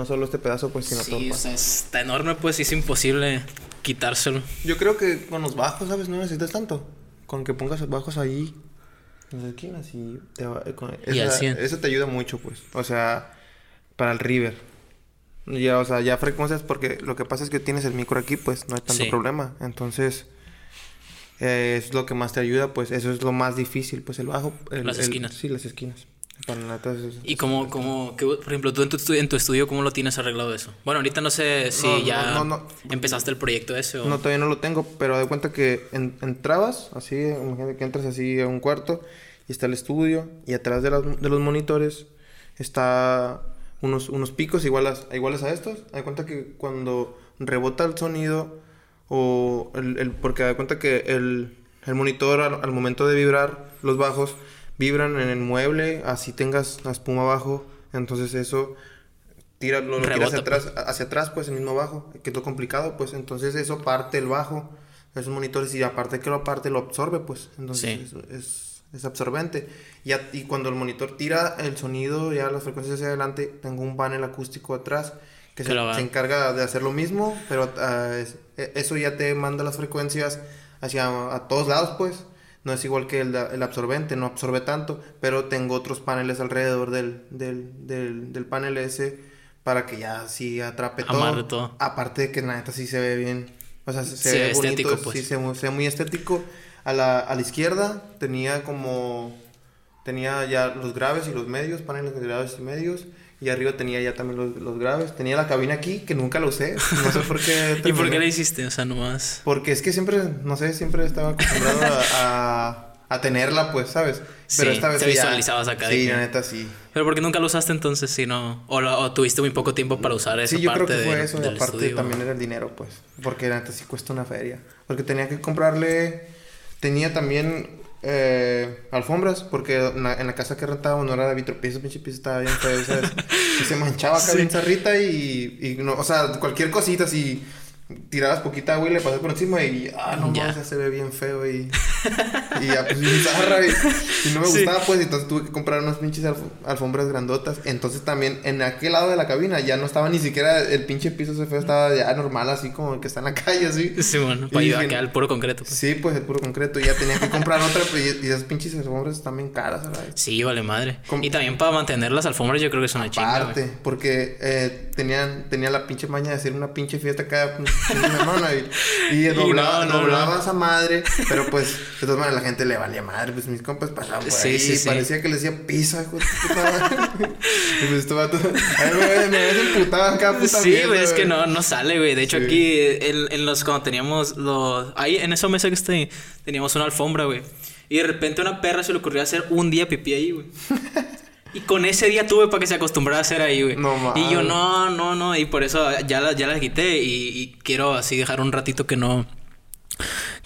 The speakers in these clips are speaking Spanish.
No solo este pedazo, pues, sino todo. Sí, o sea, está enorme, pues, y es imposible quitárselo. Yo creo que con los bajos, ¿sabes? No necesitas tanto. Con que pongas los bajos ahí, en las esquinas, y, te va- eh, con- Y al esa- 100. eso te ayuda mucho, pues. O sea, para el river. Ya, o sea, ya frecuencias, porque lo que pasa es que tienes el micro aquí, pues, no hay tanto Sí. problema. Entonces, eh, es lo que más te ayuda, pues, eso es lo más difícil, pues, el bajo. el- Las el- esquinas. sí, las esquinas. Para la neta, es- Y como, como, que, por ejemplo, tú en tu, en tu estudio, ¿cómo lo tienes arreglado eso? Bueno, ahorita no sé si No, ya no, no. empezaste el proyecto ese o... No, todavía no lo tengo, pero de cuenta que en- entrabas, así, imagínate que entras así a un cuarto y está el estudio y atrás de, las- de los monitores está unos, unos picos iguales, iguales a estos. De cuenta que cuando rebota el sonido o el, el- porque de cuenta que el, el monitor al, al momento de vibrar los bajos vibran en el mueble, así tengas la espuma abajo, entonces eso tira, lo, lo tira hacia Rebota, atrás, hacia atrás, pues el mismo bajo, que es lo complicado, pues entonces eso parte el bajo, esos monitores, y aparte que lo aparte lo absorbe, pues, entonces Sí. es, es, es absorbente. Y, a- y cuando el monitor tira el sonido, ya las frecuencias hacia adelante, tengo un panel acústico atrás que Que se, encarga de hacer lo mismo, pero ah, es- e- eso ya te manda las frecuencias hacia a todos lados, pues. No es igual que el, el absorbente, no absorbe tanto, pero tengo otros paneles alrededor del, del, del, del panel ese para que ya sí atrape todo. Todo. Aparte de que la neta sí se ve bien. O sea, se, ve estético, bonito, pues. sí se, ve muy estético. A la, a la izquierda tenía como... Tenía ya los graves y los medios, paneles de graves y medios. Y arriba tenía ya también los, los graves. Tenía la cabina aquí, que nunca la usé. No sé por qué. ¿Y por qué le hiciste? O sea, nomás... Porque es que siempre, no sé, siempre estaba acostumbrado a, a, a tenerla, pues, ¿sabes? Sí, te sí ya- visualizabas acá Sí, la neta sí. ¿Pero por qué nunca lo usaste entonces si no...? O, tuviste muy poco tiempo para usar esa Sí, yo parte creo que fue de- eso. Aparte estudio? también era el dinero, pues. Porque la neta sí cuesta una feria. Porque tenía que comprarle. Tenía también eh, alfombras. Porque en la, en la casa que rentábamos no era de vitropiso. Pinche piso estaba bien feo, ¿sabes? y se manchaba acá Sí. bien zarrita y, y no, o sea, cualquier cosita así. Tirabas poquita agua y le pasas por encima y ah, no Ya. mames, ya se ve bien feo y, y ya pues bien zarra y, y no me Sí. gustaba pues entonces tuve que comprar unas pinches alf- alfombras grandotas entonces también en aquel lado de la cabina ya no estaba ni siquiera el pinche piso se fue estaba ya normal así como el que está en la calle así Sí, bueno, para ayudar a dije, quedar el puro concreto. pues. sí pues el puro concreto y ya tenía que comprar otra pero y, y esas pinches alfombras están bien caras vez. Sí, vale madre. Com- Y también para mantener las alfombras yo creo que es una chinga. Aparte, porque eh, tenían, tenía la pinche maña de hacer una pinche fiesta cada y, doblaba, no, no, doblaba no. esa madre, pero pues de todas maneras la gente le valía madre, pues mis compas pasaban por Sí, ahí sí, y sí. parecía que le decía pizza, hijo y pues este ay, me, me ves emputado cada puta Sí, mierda, güey, es que güey. no, no sale, güey. De hecho, aquí en, en los cuando teníamos los. Ahí en esa mesa que ahí, teníamos una alfombra, güey. Y de repente a una perra se le ocurrió hacer un día pipí ahí, güey. Y con ese día tuve para que se acostumbrara a hacer ahí, güey. No y yo, no, no, no. Y por eso ya ya la quité. Y, y quiero así dejar un ratito que no.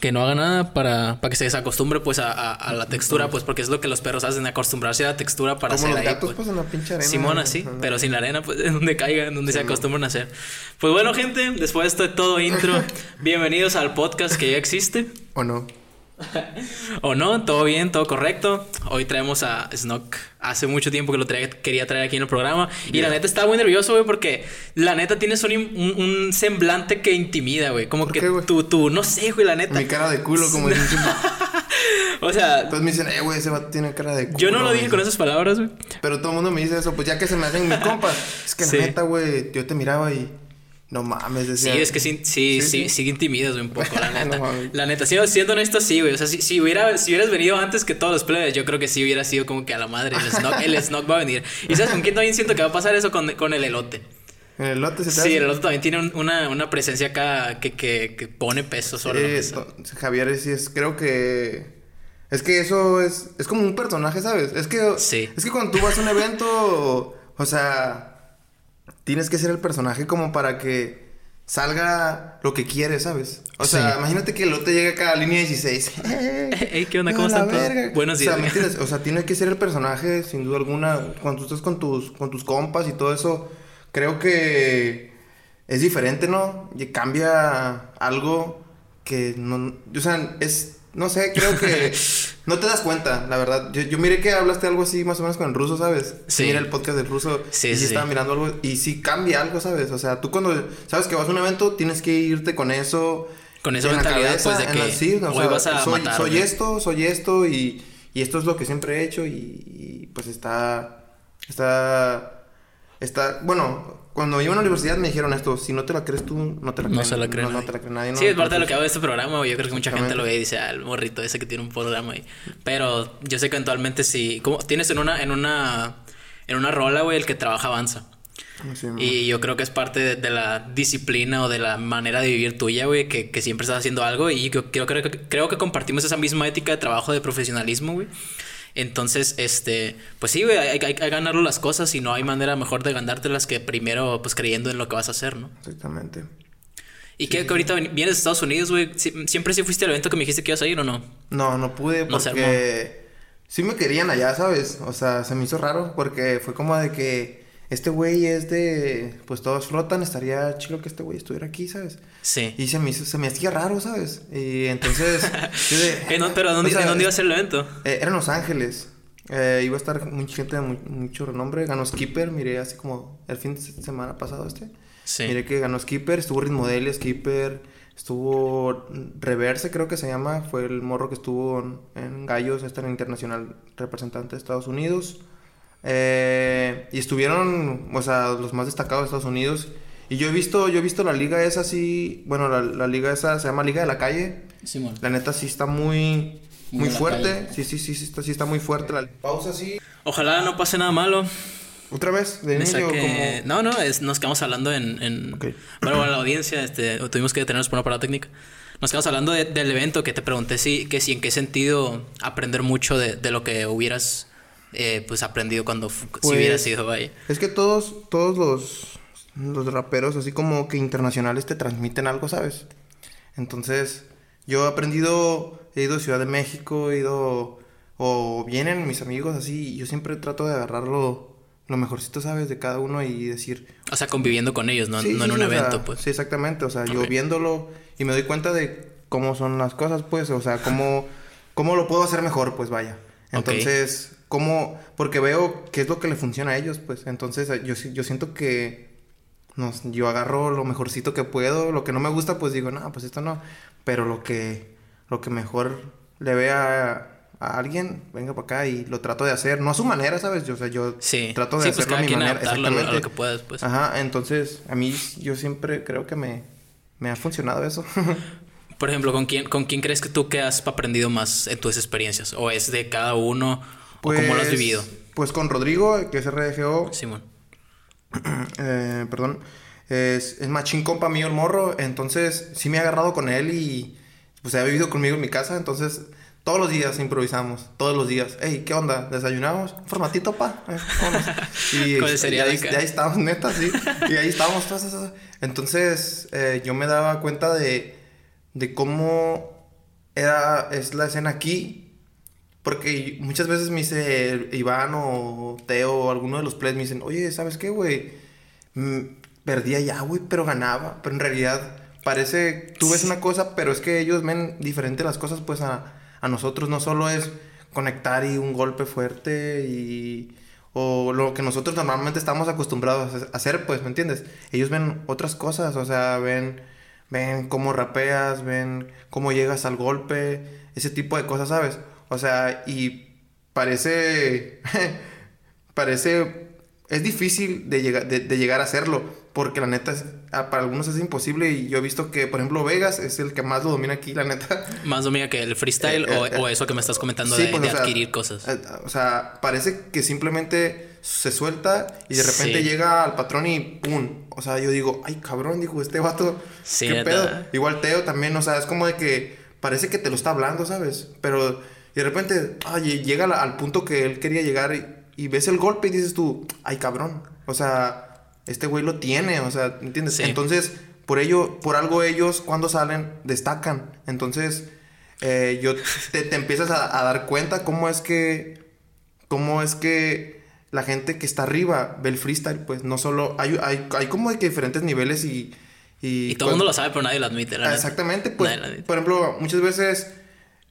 Que no haga nada para, para que se desacostumbre pues a, a- a la textura, pues porque es lo que los perros hacen, acostumbrarse a la textura para Como hacer los ahí. gatos, pues. pues en la pinche arena. Simona, sí, Ajá. pero sin la arena, pues, en donde caiga, en donde se acostumbran a hacer. Pues bueno, gente, después de esto de todo intro, bienvenidos al podcast que ya existe. ¿O no? O no, todo bien, todo correcto. Hoy traemos a Snock. Hace mucho tiempo que lo traía- quería traer aquí en el programa. Y la neta estaba muy nervioso, güey, porque la neta tienes un, un- un semblante que intimida, güey. Como ¿Por que qué, tú, tú, no sé, güey, la neta. Mi cara de culo, como dicen. O sea, Entonces me dicen, eh, güey, ese vato tiene cara de culo. yo no lo dije con esas palabras, güey. Pero todo el mundo me dice eso, pues ya que se me hacen mis compas. Es que Sí. la neta, güey, yo te miraba y. No mames, Sí, decía. es que sí, sí, sí, Sí, sí, sí. intimidas un poco, la neta. la neta, siendo, siendo honesto, sí, güey. O sea, si, si, hubiera, si hubieras venido antes que todos los players, yo creo que sí hubiera sido como que a la madre, el Snog, va a venir. ¿Y sabes con quién también siento que va a pasar eso? Con, con el elote. El lote se te Sí, el elote también tiene un- una, una presencia acá que, que, que pone peso sobre Javier sí es, creo que. Es que eso es. Es como un personaje, ¿sabes? Es que. Sí. Es que cuando tú vas a un evento. O sea. Tienes que ser el personaje como para que salga lo que quieres, ¿sabes? O sea, Sí. imagínate que el lote llega acá a línea 16. Ey, ¿qué onda? ¿Cómo están todos? Buenos días. O sea, ¿me güey. entiendes? O sea, tiene que ser el personaje, sin duda alguna. Cuando tú estás con tus, con tus compas y todo eso, creo que es diferente, ¿no? Y cambia algo que no. O sea, es. No sé, creo que. No te das cuenta, la verdad. Yo, yo miré que hablaste algo así más o menos con el ruso, ¿sabes? Sí. Mira el podcast del ruso. Sí, y sí, estaba mirando algo. Y sí cambia algo, ¿sabes? O sea, tú cuando sabes que vas a un evento, tienes que irte con eso. Con esa en la mentalidad, cabeza, pues, de la- que sí, o hoy sea, vas a soy, matar, soy esto, soy esto y, y esto es lo que siempre he hecho y, y, pues está, está, está, bueno, cuando iba a la universidad me dijeron esto, si no te la crees tú, no te la No creen, se la cree no, no nadie. te la cree nadie. no, sí, es parte de lo que hago de este programa, güey. Yo creo que mucha gente lo ve y dice, ah, el morrito ese que tiene un programa ahí. Pero yo sé que eventualmente sí. Como tienes en una, en una, en una rola, güey, el que trabaja avanza. Sí, Y yo creo que es parte de, de la disciplina o de la manera de vivir tuya, güey, que, que siempre estás haciendo algo. Y yo creo, creo, que, creo que compartimos esa misma ética de trabajo, de profesionalismo, güey. Entonces, este, pues sí, güey, hay, hay, hay que ganarlo las cosas y no hay manera mejor de ganártelas que primero, pues creyendo en lo que vas a hacer, ¿no? Exactamente. ¿Y qué que ahorita vienes de Estados Unidos, güey? ¿Sie- ¿Siempre sí fuiste al evento que me dijiste que ibas a ir o no? No, no pude No porque sí me querían allá, ¿sabes? O sea, se me hizo raro porque fue como de que este güey es de, pues todos flotan, estaría chido que este güey estuviera aquí, ¿sabes? Sí. Y se me hizo, se me hacía raro, ¿sabes? Y entonces, de- Eh, no, pero ¿dónde, o sea, ¿en dónde iba a ser el evento? eh, era en Los Ángeles. Eh, iba a estar mucha gente de mu- mucho renombre. Ganó Skipper, miré así como el fin de se- semana pasado este. Sí. Miré que ganó Skipper, estuvo Ritmodeli, Skipper, estuvo Reverse, creo que se llama, fue el morro que estuvo en, en Gallos, este era el internacional representante de Estados Unidos. Eh, y estuvieron, o sea, los más destacados de Estados Unidos. Y yo he visto, yo he visto la liga esa así, bueno, la, la liga esa se llama Liga de la Calle. La neta sí está muy, Muy fuerte. Sí, sí, sí, sí está, sí está muy fuerte. La pausa sí. Ojalá no pase nada malo. Otra vez, de saque- como... No, no, es- nos quedamos hablando en... Bueno, para la audiencia, este, tuvimos que detenernos por una parada técnica. Nos quedamos hablando de- del evento que te pregunté si, que si en qué sentido aprender mucho de, de lo que hubieras eh, pues aprendido cuando si Pues, hubieras ido ahí. Es que todos, todos los, los raperos, así como que internacionales, te transmiten algo, ¿sabes? Entonces, yo he aprendido, he ido a Ciudad de México, he ido, o vienen mis amigos así, y yo siempre trato de agarrar lo, mejorcito, ¿sabes? De cada uno y decir, O sea, conviviendo con ellos, no, Sí, no sí, en un sea, evento, pues. Sí, exactamente. O sea, yo viéndolo y me doy cuenta de cómo son las cosas, pues. O sea, cómo, cómo lo puedo hacer mejor, pues vaya. Entonces, cómo... Porque veo qué es lo que le funciona a ellos, pues. Entonces, eh, yo, yo siento que... Nos, yo agarro lo mejorcito que puedo. Lo que no me gusta, pues digo, no, pues esto no. Pero lo que... Lo que mejor le vea a alguien, venga para acá y lo trato de hacer. No a su manera, ¿sabes? Yo, o sea, yo Sí. trato de Sí, pues hacerlo a cada mi manera. adaptarlo a lo- a Exactamente. que puedas, pues. Ajá, entonces a mí yo siempre creo que me, me ha funcionado eso. Por ejemplo, ¿con quién, ¿con quién crees que tú que has aprendido más en tus experiencias? ¿O es de cada uno? ¿O cómo lo has vivido? Pues con Rodrigo, que es RDGO, Simón. eh, perdón, es, es machín compa mío el morro, entonces sí me he agarrado con él y pues ha vivido conmigo en mi casa, entonces todos los días improvisamos, todos los días. Hey, ¿qué onda? ¿Desayunamos? ¿Un formatito, pa? Eh, y, ahí, ahí estábamos, neta, sí. Y ahí estábamos. Entonces eh, yo me daba cuenta de, de cómo era, es la escena aquí. Porque muchas veces me dice Iván o Teo o alguno de los plays me dicen, oye, ¿sabes qué, güey? Mm, perdía ya, güey, pero ganaba. Pero en realidad parece, tú ves una cosa, pero es que ellos ven diferente las cosas, pues a, a nosotros no solo es conectar y un golpe fuerte y... O lo que nosotros normalmente estamos acostumbrados a hacer, pues, ¿me entiendes? Ellos ven otras cosas, o sea, ven, ven cómo rapeas, ven cómo llegas al golpe, ese tipo de cosas, ¿sabes? O sea, y parece, parece, es difícil de llegar, de, de llegar a hacerlo, porque la neta, es- ah, para algunos es imposible y yo he visto que, por ejemplo, Vegas es el que más lo domina aquí, la neta. ¿Más domina que el freestyle Eh, o, eh, o eso que me estás comentando Sí, de, pues, de o sea, adquirir cosas? eh, O sea, parece que simplemente se suelta y de repente Sí. llega al patrón y ¡pum! O sea, yo digo, ay, cabrón, dijo, este vato, Sí, ¿qué pedo? Igual Teo también, o sea, es como de que parece que te lo está hablando, ¿sabes? Pero y de repente, ay, llega al punto que él quería llegar y, y ves el golpe y dices tú, ay, cabrón. O sea, este güey lo tiene, o sea, ¿entiendes? Sí. Entonces, por ello, por algo ellos cuando salen, destacan. Entonces, eh, yo te, te empiezas a, a dar cuenta cómo es que, cómo es que la gente que está arriba ve el freestyle, pues no solo, hay, hay, hay como de que diferentes niveles y... Y, Y todo el mundo lo sabe, pero nadie lo admite, Ah. Exactamente, pues, por ejemplo, muchas veces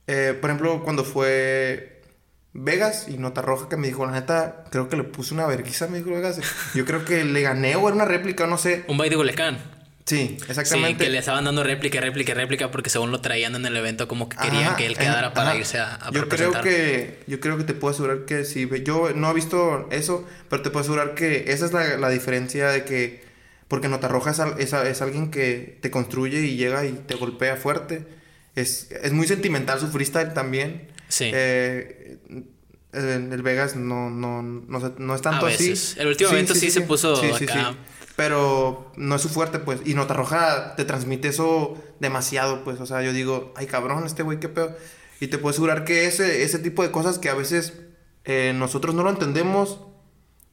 Eh, por ejemplo, cuando fue Vegas y Nota Roja que me dijo, la neta, creo que le puse una vergüenza, me dijo Vegas. Yo creo que le gané o era una réplica, no sé. Un baile de Culiacán. Sí, exactamente. Sí, que le estaban dando réplica, réplica, réplica porque según lo traían en el evento como que querían que él quedara para irse a, a yo creo que Yo creo que te puedo asegurar que sí. Yo no he visto eso, pero te puedo asegurar que esa es la, la diferencia de que... Porque Nota Roja es, es, es, alguien que te construye y llega y te golpea fuerte. Es, es muy sentimental su freestyle también. Sí. Eh, el, Vegas no, no, no, no es tanto a veces. así. El último evento sí, se puso acá pero no es su fuerte, pues. Y Nota Roja te transmite eso demasiado, pues. O sea, yo digo, ay, cabrón, este güey, qué peor. Y te puedo asegurar que ese, ese tipo de cosas que a veces eh, nosotros no lo entendemos,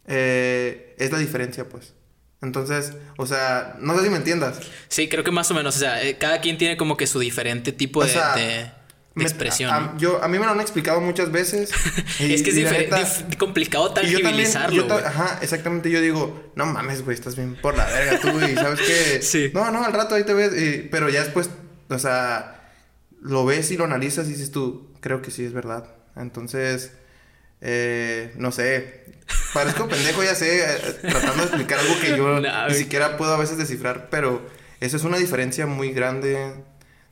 eh, es la diferencia, pues. Entonces, o sea, no sé si me entiendas. Sí, creo que más o menos. O sea, eh, cada quien tiene como que su diferente tipo de expresión. A, yo, a mí me lo han explicado muchas veces. es que es complicado tangibilizarlo. ajá, exactamente. Yo digo, no mames, güey, estás bien por la verga tú, y sabes que. sí. No, no, al rato ahí te ves. pero ya después, o sea, lo ves y lo analizas y dices tú, creo que sí es verdad. Entonces, eh, no sé. Parezco pendejo, ya sé, eh, tratando de explicar algo que yo ni siquiera puedo a veces descifrar, pero esa es una diferencia muy grande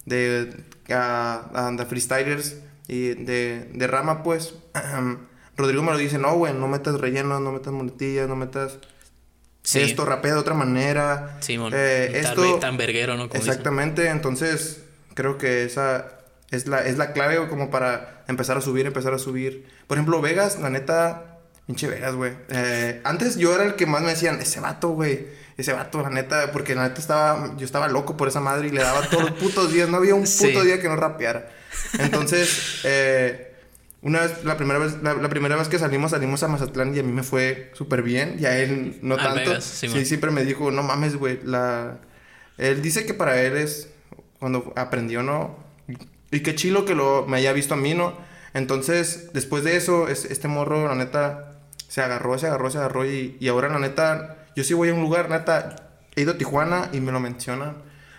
de a, a, freestylers y de, de rama, pues, Rodrigo me lo dice, no, güey, no metas rellenos, no metas muletillas, no metas esto, rapea de otra manera. Sí, eh, esto, tan verguero, ¿no? exactamente, entonces creo que esa es la, es la clave como para empezar a subir, empezar a subir. Por ejemplo, Vegas, la neta, pinche Vegas, güey. Eh, antes yo era el que más me decían, ese vato, güey ese vato, la neta, porque la neta estaba, yo estaba loco por esa madre y le daba todos los putos días, no había un puto día que no rapeara. Entonces, eh, una vez, la primera vez, la, primera vez que salimos, salimos a Mazatlán y a mí me fue súper bien, y a él no tanto. sí, siempre me dijo, no mames, güey, la... Él dice que para él es cuando aprendió, ¿no? Y qué chilo que lo, me haya visto a mí, ¿no? Entonces, después de eso, es, este morro, la neta, se agarró, se agarró, se agarró y, y ahora, la neta yo sí voy a un lugar, neta, he ido a Tijuana y me lo mencionan.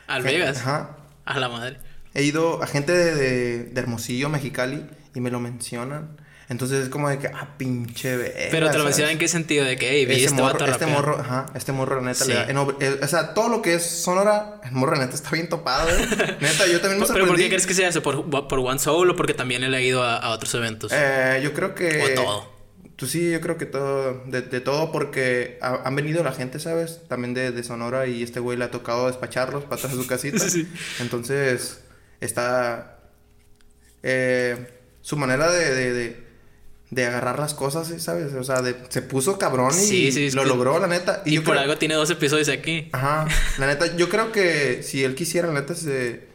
¿Al Vegas? Ajá. A la madre. He ido a gente de, de, Hermosillo, Mexicali, y me lo mencionan. Entonces es como de que, ah, pinche Vegas. Pero te lo mencionan en qué sentido, de que, hey, vi este morro, Este morro, ajá, este morro, neta, le da, o sea, todo lo que es Sonora, el morro, neta, está bien topado, ¿eh? neta, yo también me sorprendí. ¿Pero por qué crees que sea eso? ¿Por, por One Soul o porque también él ha ido a, a otros eventos? Eh, yo creo que... O todo. Pues sí, yo creo que todo, de, todo, porque han venido la gente, ¿sabes? También de, Sonora y este güey le ha tocado despacharlos para atrás de su casita. sí. Entonces, está. Eh, su manera de, de, agarrar las cosas, ¿sabes? O sea, se puso cabrón y lo logró, la neta. Y, por algo tiene dos episodios aquí. Ajá. La neta, yo creo que si él quisiera, la neta, se.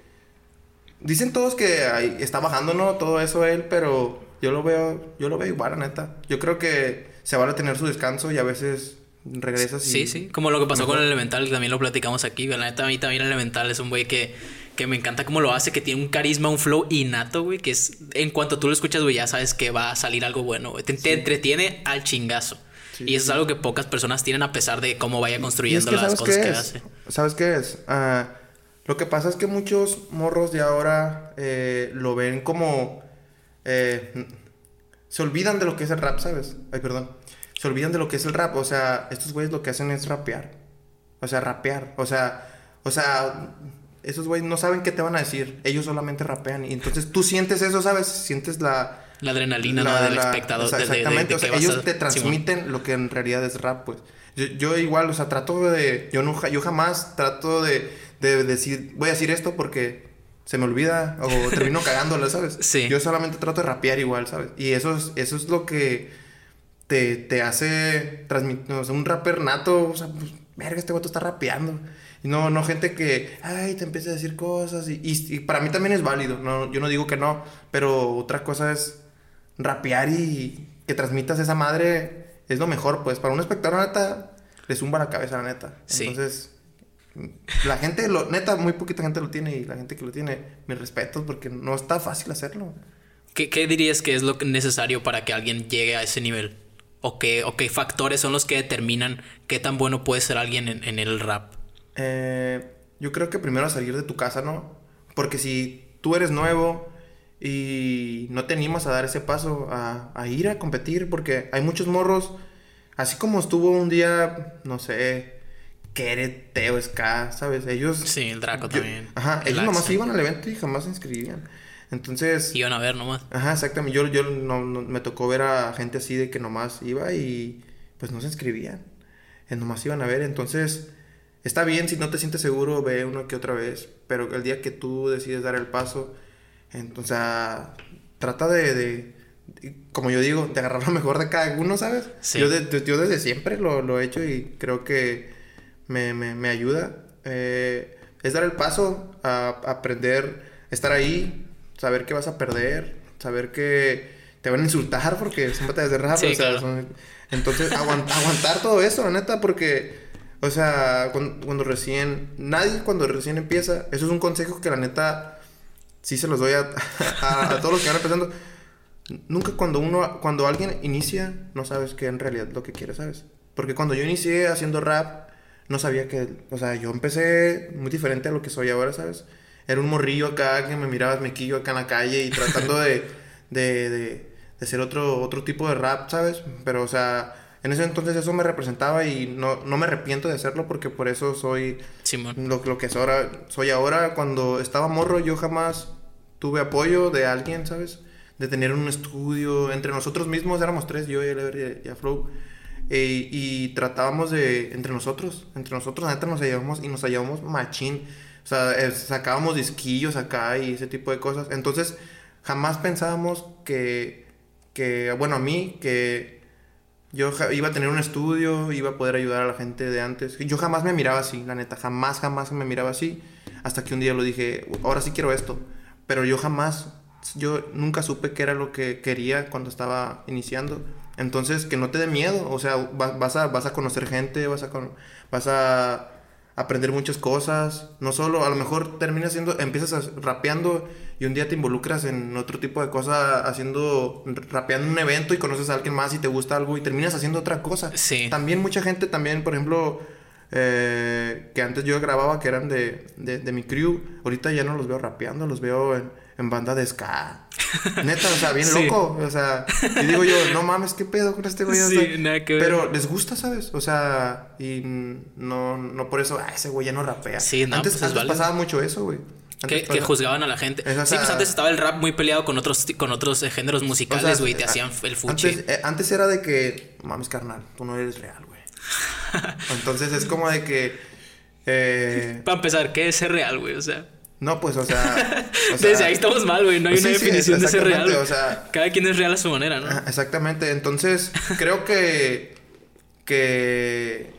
Dicen todos que está bajando, ¿no? Todo eso él, pero yo lo veo, yo lo veo igual, neta. Yo creo que se vale tener su descanso y a veces regresas y... Sí, sí, como lo que pasó con el Elemental, también lo platicamos aquí, la neta, a mí también el Elemental es un güey que, que me encanta cómo lo hace, que tiene un carisma, un flow innato, güey, que es, en cuanto tú lo escuchas, güey, ya sabes que va a salir algo bueno, güey. Te, entretiene al chingazo. y eso es algo que pocas personas tienen a pesar de cómo vaya construyendo las cosas que hace. ¿Sabes qué es? Ah, lo que pasa es que muchos morros de ahora eh, lo ven como eh, se olvidan de lo que es el rap, ¿sabes? Ay, perdón. Se olvidan de lo que es el rap. O sea, estos güeyes lo que hacen es rapear. O sea, rapear. O sea, o sea, esos güeyes no saben qué te van a decir. Ellos solamente rapean. Y entonces tú sientes eso, ¿sabes? Sientes la... La adrenalina, ¿no? Del espectador. exactamente. o sea, ellos te transmiten lo que en realidad es rap, pues. Yo, igual, o sea, trato de... Yo, no, yo jamás trato de, de decir... Voy a decir esto porque se me olvida o termino cagándolo, ¿sabes? Sí. Yo solamente trato de rapear igual, ¿sabes? Y eso es, eso es lo que te, te hace transmitir, o sea, un rapper nato, o sea, pues, verga, este vato está rapeando. Y no, no gente que, ay, te empieza a decir cosas. Y, y, para mí también es válido, no, yo no digo que no, pero otra cosa es rapear y que transmitas esa madre es lo mejor, pues para un espectador neta le zumba la cabeza, la neta. Sí. Entonces, la gente, lo, neta, muy poquita gente lo tiene y la gente que lo tiene, mis respetos porque no está fácil hacerlo. ¿Qué, qué dirías que es lo necesario para que alguien llegue a ese nivel? ¿O qué, o qué factores son los que determinan qué tan bueno puede ser alguien en, en el rap? Eh, yo creo que primero salir de tu casa, ¿no? Porque si tú eres nuevo y no te animas a dar ese paso, a, a ir a competir, porque hay muchos morros, así como estuvo un día, no sé, Querete o Ska, ¿sabes? Ellos... Sí, el Draco yo- también. Ajá, El ellos nomás iban al evento y jamás se inscribían. Entonces... Iban a ver nomás. Ajá, exactamente. Yo, yo no, no- me tocó ver a gente así de que nomás iba y pues no se inscribían. Eh, nomás iban a ver. Entonces, está bien si no te sientes seguro, ve uno que otra vez. Pero el día que tú decides dar el paso, entonces, trata de, de- de- como yo digo, de agarrar lo mejor de cada uno, ¿sabes? Sí. Yo, de- yo desde siempre lo, lo he hecho y creo que me, me, me ayuda. Eh, es dar el paso a, a aprender, estar ahí, saber que vas a perder, saber que te van a insultar porque siempre te desderrajas. Sí, o sea, claro. son- entonces, aguant- aguantar todo eso, la neta, porque, o sea, cuando, cuando recién, nadie cuando recién empieza, eso es un consejo que la neta, sí se los doy a, a, a todos los que van empezando. Nunca cuando uno, cuando alguien inicia, no sabes qué en realidad lo que quiere, ¿sabes? Porque cuando yo inicié haciendo rap, no sabía que, o sea, yo empecé muy diferente a lo que soy ahora, ¿sabes? Era un morrillo acá que me mirabas mequillo acá en la calle y tratando de, de, de, de hacer otro, otro tipo de rap, ¿sabes? Pero, o sea, en ese entonces eso me representaba y no, no me arrepiento de hacerlo porque por eso soy Simón. lo, lo que es ahora, soy ahora. Cuando estaba morro, yo jamás tuve apoyo de alguien, ¿sabes? De tener un estudio. Entre nosotros mismos éramos tres, yo y el y, y a Flow. E- y tratábamos de, entre nosotros, entre nosotros, la neta nos hallábamos y nos hallábamos machín. O sea, eh, sacábamos disquillos acá y ese tipo de cosas. Entonces, jamás pensábamos que, que bueno, a mí, que yo iba a tener un estudio, iba a poder ayudar a la gente de antes. Yo jamás me miraba así, la neta, jamás, jamás me miraba así. Hasta que un día lo dije, ahora sí quiero esto. Pero yo jamás, yo nunca supe qué era lo que quería cuando estaba iniciando. Entonces, que no te dé miedo, o sea, va- vas a, vas a conocer gente, vas a, vas a aprender muchas cosas. No solo, a lo mejor terminas siendo, empiezas rapeando y un día te involucras en otro tipo de cosa, haciendo, rapeando un evento y conoces a alguien más y te gusta algo y terminas haciendo otra cosa. Sí. También mucha gente, también, por ejemplo, eh, que antes yo grababa, que eran de, de, de mi crew, ahorita ya no los veo rapeando, los veo en, en banda de ska. Neta, o sea, bien Sí. loco. O sea, y digo yo, no mames, ¿qué pedo con este güey? O Sí, sea, nada que ver. Pero les gusta, ¿sabes? O sea, y no, no por eso, ah, ese güey ya no rapea. Sí, no, antes, pues es antes pasaba mucho eso, güey. Que, juzgaban a la gente. O sí, pues antes estaba el rap muy peleado con otros, con otros eh, géneros o sea, musicales, güey. te a- hacían el fuchi. Antes, eh, antes era de que, mames, carnal, tú no eres real, güey. Entonces es como de que. eh, Para empezar, ¿qué es ser real, güey? O sea, no, pues, o sea. o sea, desde ahí estamos mal, güey. No hay sí, una sí, definición de ser real. o sea- Cada quien es real a su manera, ¿no? Exactamente. Entonces, creo que. Que.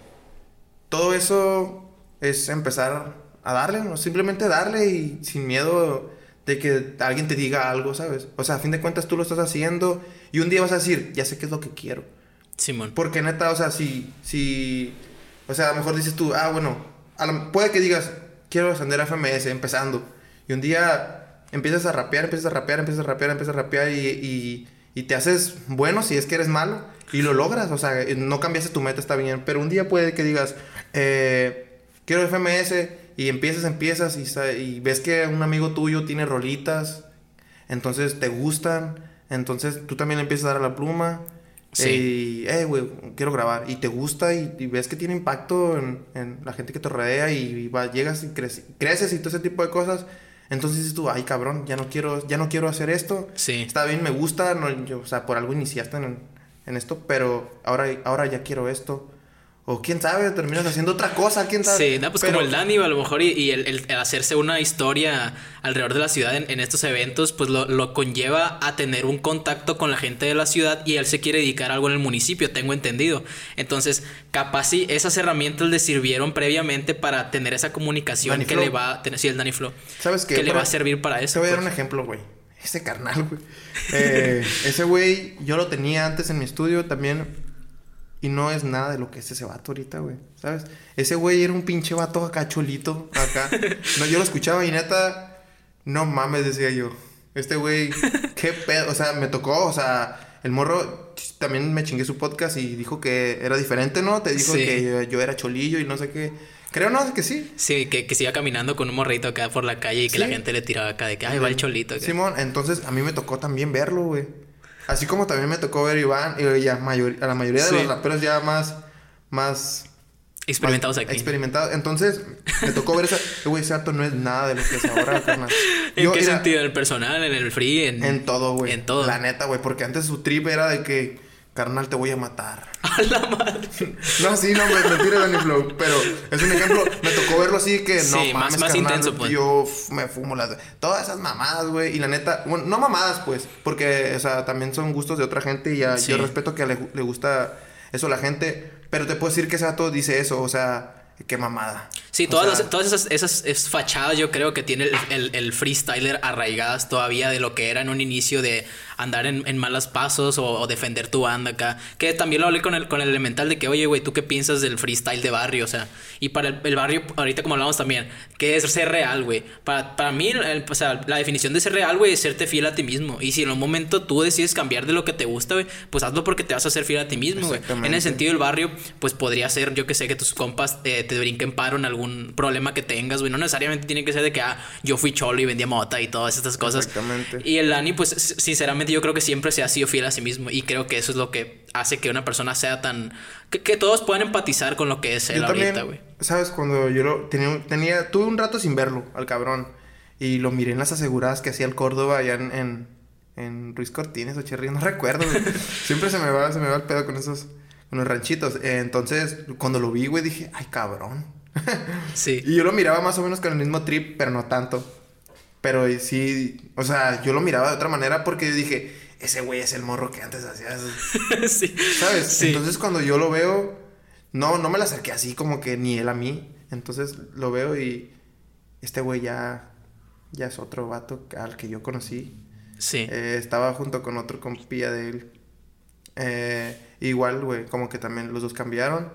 Todo eso es empezar a darle, ¿no? Simplemente darle y sin miedo de que alguien te diga algo, ¿sabes? O sea, a fin de cuentas tú lo estás haciendo y un día vas a decir, ya sé qué es lo que quiero. Simón. Porque neta, o sea, si, si, o sea, a lo mejor dices tú, ah, bueno, a lo- puede que digas, quiero ascender a FMS empezando. Y un día empiezas a rapear, empiezas a rapear, empiezas a rapear, empiezas a rapear y, y, y te haces bueno si es que eres malo y lo logras. O sea, no cambiaste tu meta, está bien. Pero un día puede que digas, eh, quiero FMS y empiezas, empiezas y, ves que un amigo tuyo tiene rolitas, entonces te gustan, entonces tú también le empiezas a dar a la pluma. Sí. Y, eh, güey, quiero grabar. Y te gusta y, y ves que tiene impacto en, en la gente que te rodea y, y va- llegas y crece- creces y todo ese tipo de cosas. Entonces dices tú, ay, cabrón, ya no quiero, ya no quiero hacer esto. Sí. Está bien, me gusta, no, yo, o sea, por algo iniciaste en, en esto, pero ahora, ahora ya quiero esto. O quién sabe, terminas haciendo otra cosa, quién sabe. Sí, no, pues Pero- como el Dani, a lo mejor, y, y el, el- el hacerse una historia alrededor de la ciudad en, en estos eventos, pues lo, lo conlleva a tener un contacto con la gente de la ciudad y él se quiere dedicar a algo en el municipio, tengo entendido. Entonces, capaz sí, esas herramientas le sirvieron previamente para tener esa comunicación Danny que Flow. le va a tener, sí, el Danny Flow, ¿Sabes qué? que le Para- va a servir para Te eso. voy a dar un pues. ejemplo, güey. Ese carnal, güey. Eh, ese güey, yo lo tenía antes en mi estudio también. Y no es nada de lo que es ese vato ahorita, güey. ¿Sabes? Ese güey era un pinche vato acá cholito, acá. No, yo lo escuchaba y neta, no mames, decía yo. Este güey, qué pedo. O sea, me tocó, o sea, el morro también me chingué su podcast y dijo que era diferente, ¿no? Te dijo Sí. que yo, yo era cholillo y no sé qué. Creo, ¿no? Que sí. Sí, que, que se iba caminando con un morrito acá por la calle y que la gente le tiraba acá de que, ay, va el cholito. Simón, entonces a mí me tocó también verlo, güey. Así como también me tocó ver Iván y ya mayor, a la mayoría de los raperos ya más, más Experimentados aquí. Experimentados. Entonces, me tocó ver esa. Güey, ese acto no es nada de lo que es ahora, carnal. ¿En qué sentido? ¿En el personal? ¿En el free? En, en todo, güey. En todo. La neta, güey. Porque antes su trip era de que, carnal, te voy a matar. A la madre. no, sí, no, me mentira, Danny Flow. Pero es un ejemplo. Me tocó verlo así que no sí, más, más intenso, pues. Yo me fumo las. Todas esas mamadas, güey. Y la neta, bueno, no mamadas, pues. Porque, o sea, también son gustos de otra gente y ya, yo respeto que le, le gusta eso a la gente. Pero te puedo decir que ese dato dice eso, o sea qué mamada. Sí, todas, todas esas, esas, fachadas yo creo que tiene el, el, freestyler arraigadas todavía de lo que era en un inicio de andar en, en malos pasos o, defender tu banda acá. Que también lo hablé con el, con el elemental de que, oye, güey, ¿tú qué piensas del freestyle de barrio? O sea, y para el, barrio, ahorita como hablamos también, ¿qué es ser real, güey? Para, para mí, o sea, la definición de ser real, güey, es serte fiel a ti mismo. Y si en un momento tú decides cambiar de lo que te gusta, güey, pues hazlo porque te vas a ser fiel a ti mismo, güey. En el sentido del barrio, pues podría ser, yo que sé, que tus compas eh, te brinquen paro en algún problema que tengas, güey. No necesariamente tiene que ser de que, ah, yo fui cholo y vendía mota y todas estas cosas. Exactamente. Y el Dani, pues, sinceramente, yo creo que siempre se ha sido fiel a sí mismo. Y creo que eso es lo que hace que una persona sea tan. que, todos puedan empatizar con lo que es él ahorita, güey. ¿Sabes? Cuando yo lo tenía, tenía. Tuve un rato sin verlo, al cabrón. Y lo miré en las aseguradas que hacía el Córdoba allá en, en, Ruiz Cortines o Cherry, no recuerdo, güey. Siempre se me va, se me va el pedo con esos, con los ranchitos. entonces, cuando lo vi, güey, dije, ay, cabrón. sí. Y yo lo miraba más o menos con el mismo trip, pero no tanto. Pero sí, o sea, yo lo miraba de otra manera porque yo dije, ese güey es el morro que antes hacía sí. ¿Sabes? Entonces cuando yo lo veo, no, no me la acerqué así como que ni él a mí. Entonces lo veo y este güey ya, ya es otro vato al que yo conocí. Sí. Eh, estaba junto con otro compilla de él. Eh, igual, güey, como que también los dos cambiaron.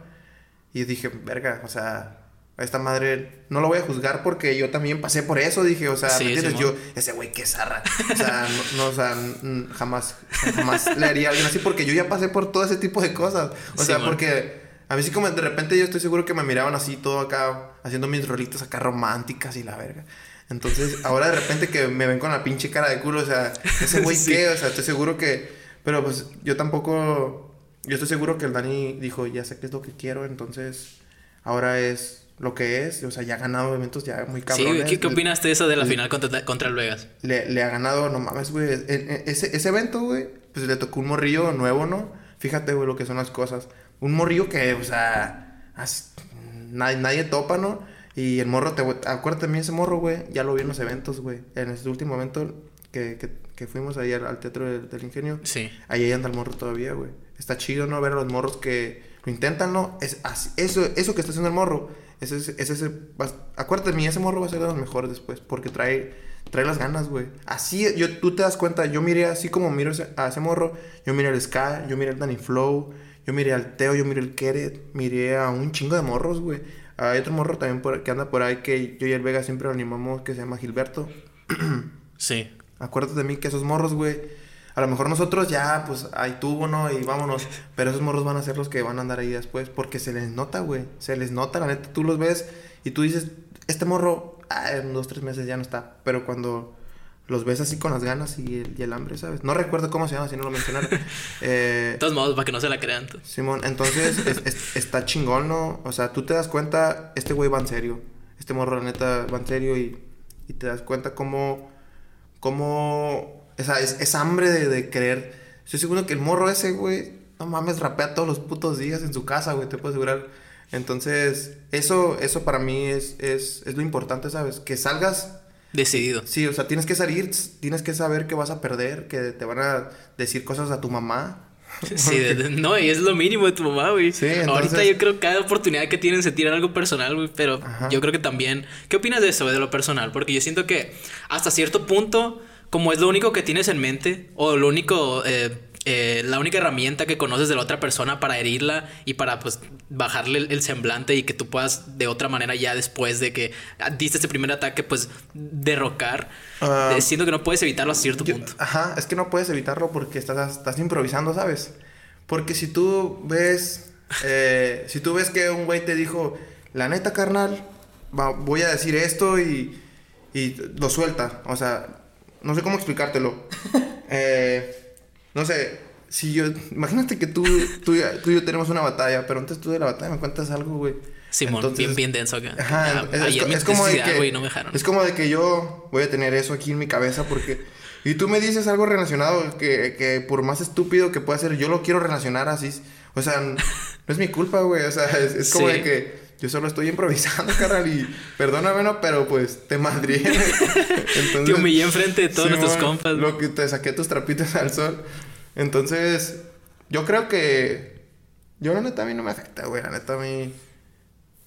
Y dije, verga, o sea, a esta madre no lo voy a juzgar porque yo también pasé por eso. Dije, o sea, ¿me entiendes? yo, ese güey que zarra. O sea, no, o sea, jamás, jamás le haría a alguien así porque yo ya pasé por todo ese tipo de cosas. O sea, porque a mí sí como de repente yo estoy seguro que me miraban así todo acá, haciendo mis rolitas acá románticas y la verga. Entonces, ahora de repente que me ven con la pinche cara de culo, o sea, ese güey qué, o sea, estoy seguro que. Pero pues yo tampoco yo estoy seguro que el Dani dijo, ya sé qué es lo que quiero, entonces ahora es lo que es, o sea, ya ha ganado eventos ya muy cabrones. Sí, ¿qué, opinas de eso de la final contra, contra el Vegas? Le, le, ha ganado, no mames, güey, ese, ese evento, güey, pues le tocó un morrillo nuevo, ¿no? Fíjate, güey, lo que son las cosas. Un morrillo que, o sea, nadie, nadie topa, ¿no? Y el morro, te, acuérdate mí ese morro, güey, ya lo vi en los eventos, güey. En ese último evento que, que, que fuimos ahí al, Teatro del, Ingenio. Sí. Ahí anda el morro todavía, güey está chido, ¿no? Ver a los morros que lo intentan, ¿no? Es eso, eso que está haciendo el morro, ese, ese, ese, acuérdate de mí, ese morro va a ser de los mejores después, porque trae, trae las ganas, güey. Así, yo, tú te das cuenta, yo miré así como miro a ese morro, yo miré al Sky, yo miré al Danny Flow, yo miré al Teo, yo miré al Keret, miré a un chingo de morros, güey. Hay otro morro también por, que anda por ahí que yo y el Vega siempre lo animamos, que se llama Gilberto. sí. Acuérdate de mí que esos morros, güey a lo mejor nosotros ya, pues, ahí tuvo, ¿no? Y vámonos. Pero esos morros van a ser los que van a andar ahí después. Porque se les nota, güey. Se les nota, la neta. Tú los ves y tú dices, este morro, ah, en dos, tres meses ya no está. Pero cuando los ves así con las ganas y el, hambre, ¿sabes? No recuerdo cómo se llama, si no lo mencionaron. Eh, de todos modos, para que no se la crean. Simón, entonces está chingón, ¿no? O sea, tú te das cuenta, este güey va en serio. Este morro, la neta, va en serio y, y te das cuenta cómo, cómo esa, es, hambre de, de querer. Estoy seguro que el morro ese, güey, no mames, rapea todos los putos días en su casa, güey, te puedo asegurar. Entonces, eso, eso para mí es, es, es lo importante, ¿sabes? Que salgas Decidido. Sí, o sea, tienes que salir, tienes que saber que vas a perder, que te van a decir cosas a tu mamá. Sí, no, y es lo mínimo de tu mamá, güey. Sí, Ahorita yo creo que cada oportunidad que tienen se tiran algo personal, güey, pero yo creo que también... ¿Qué opinas de eso, de lo personal? Porque yo siento que hasta cierto punto como es lo único que tienes en mente o lo único eh, eh, la única herramienta que conoces de la otra persona para herirla y para pues bajarle el, semblante y que tú puedas de otra manera ya después de que diste ese primer ataque pues derrocar uh, siento que no puedes evitarlo a cierto punto ajá es que no puedes evitarlo porque estás, estás improvisando sabes porque si tú ves eh, si tú ves que un güey te dijo la neta, carnal, va- voy a decir esto y, y lo suelta. O sea, no sé cómo explicártelo. Eh, no sé, si yo, imagínate que tú, tú, y- tú y yo tenemos una batalla, pero antes tú de la batalla me cuentas algo, güey. Simón, Entonces- bien, bien denso acá. Ajá, Ah, es, ayer es- me es como de que, güey, no me dejaron. es como de que yo voy a tener eso aquí en mi cabeza porque y tú me dices algo relacionado que, que por más estúpido que pueda ser yo lo quiero relacionar así, o sea, no es mi culpa, güey, o sea, es, es como Sí. de que yo solo estoy improvisando, carnal, y perdóname, no, pero pues te madrié. Entonces, Te humillé enfrente de todos nuestros Simón, compas. Lo que te saqué tus trapitos al sol. Entonces, yo creo que. Yo, la neta, a mí no me afecta, güey. La neta, a mí.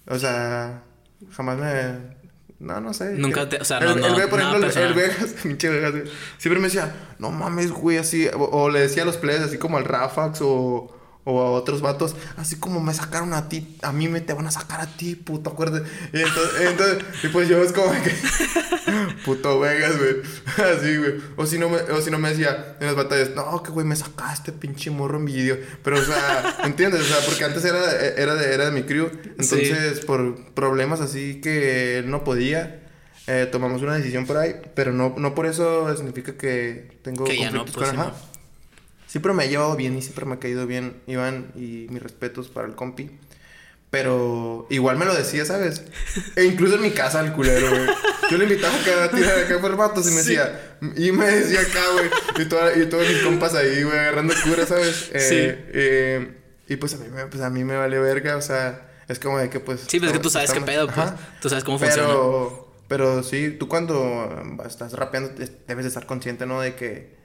O sea, jamás me. No, no sé. Nunca te- o sea, el, no- no, el, güey, por ejemplo, el- el. Vegas, pinche Vegas, güey, Siempre me decía, no mames, güey, así. O, o le decía a los players, así como al Rafax o. O a otros vatos, así como me sacaron a ti, a mí me te van a sacar a ti, puto, acuérdate. Y entonces, entonces y pues yo es como que, puto Vegas, güey. Así, güey. O si no me, o si no me decía en las batallas, no, que güey, me sacaste, pinche morro en video. Pero, o sea, ¿entiendes? O sea, porque antes era, era, de, era de mi crew. Entonces, por problemas así que él no podía, eh, tomamos una decisión por ahí. Pero no, no por eso significa que tengo Que ya no, conflictos pues, con sí, ajá. Siempre me ha llevado bien y siempre me ha caído bien Iván y mis respetos para el compi. Pero igual me lo decía, ¿sabes? E incluso en mi casa el culero, güey. Yo le invitaba a tirar acá por vatos y me Sí. decía... Y me decía acá, güey. Y, toda- y todos mis compas ahí, güey, agarrando cura, ¿sabes? Eh, Sí. eh, y pues a, mí, me- pues a mí me vale verga, o sea... Es como de que pues... Sí, pues es que tú sabes qué pedo, pues. Ajá. Tú sabes cómo funciona. Pero, pero sí, tú cuando estás rapeando debes de estar consciente, ¿no? De que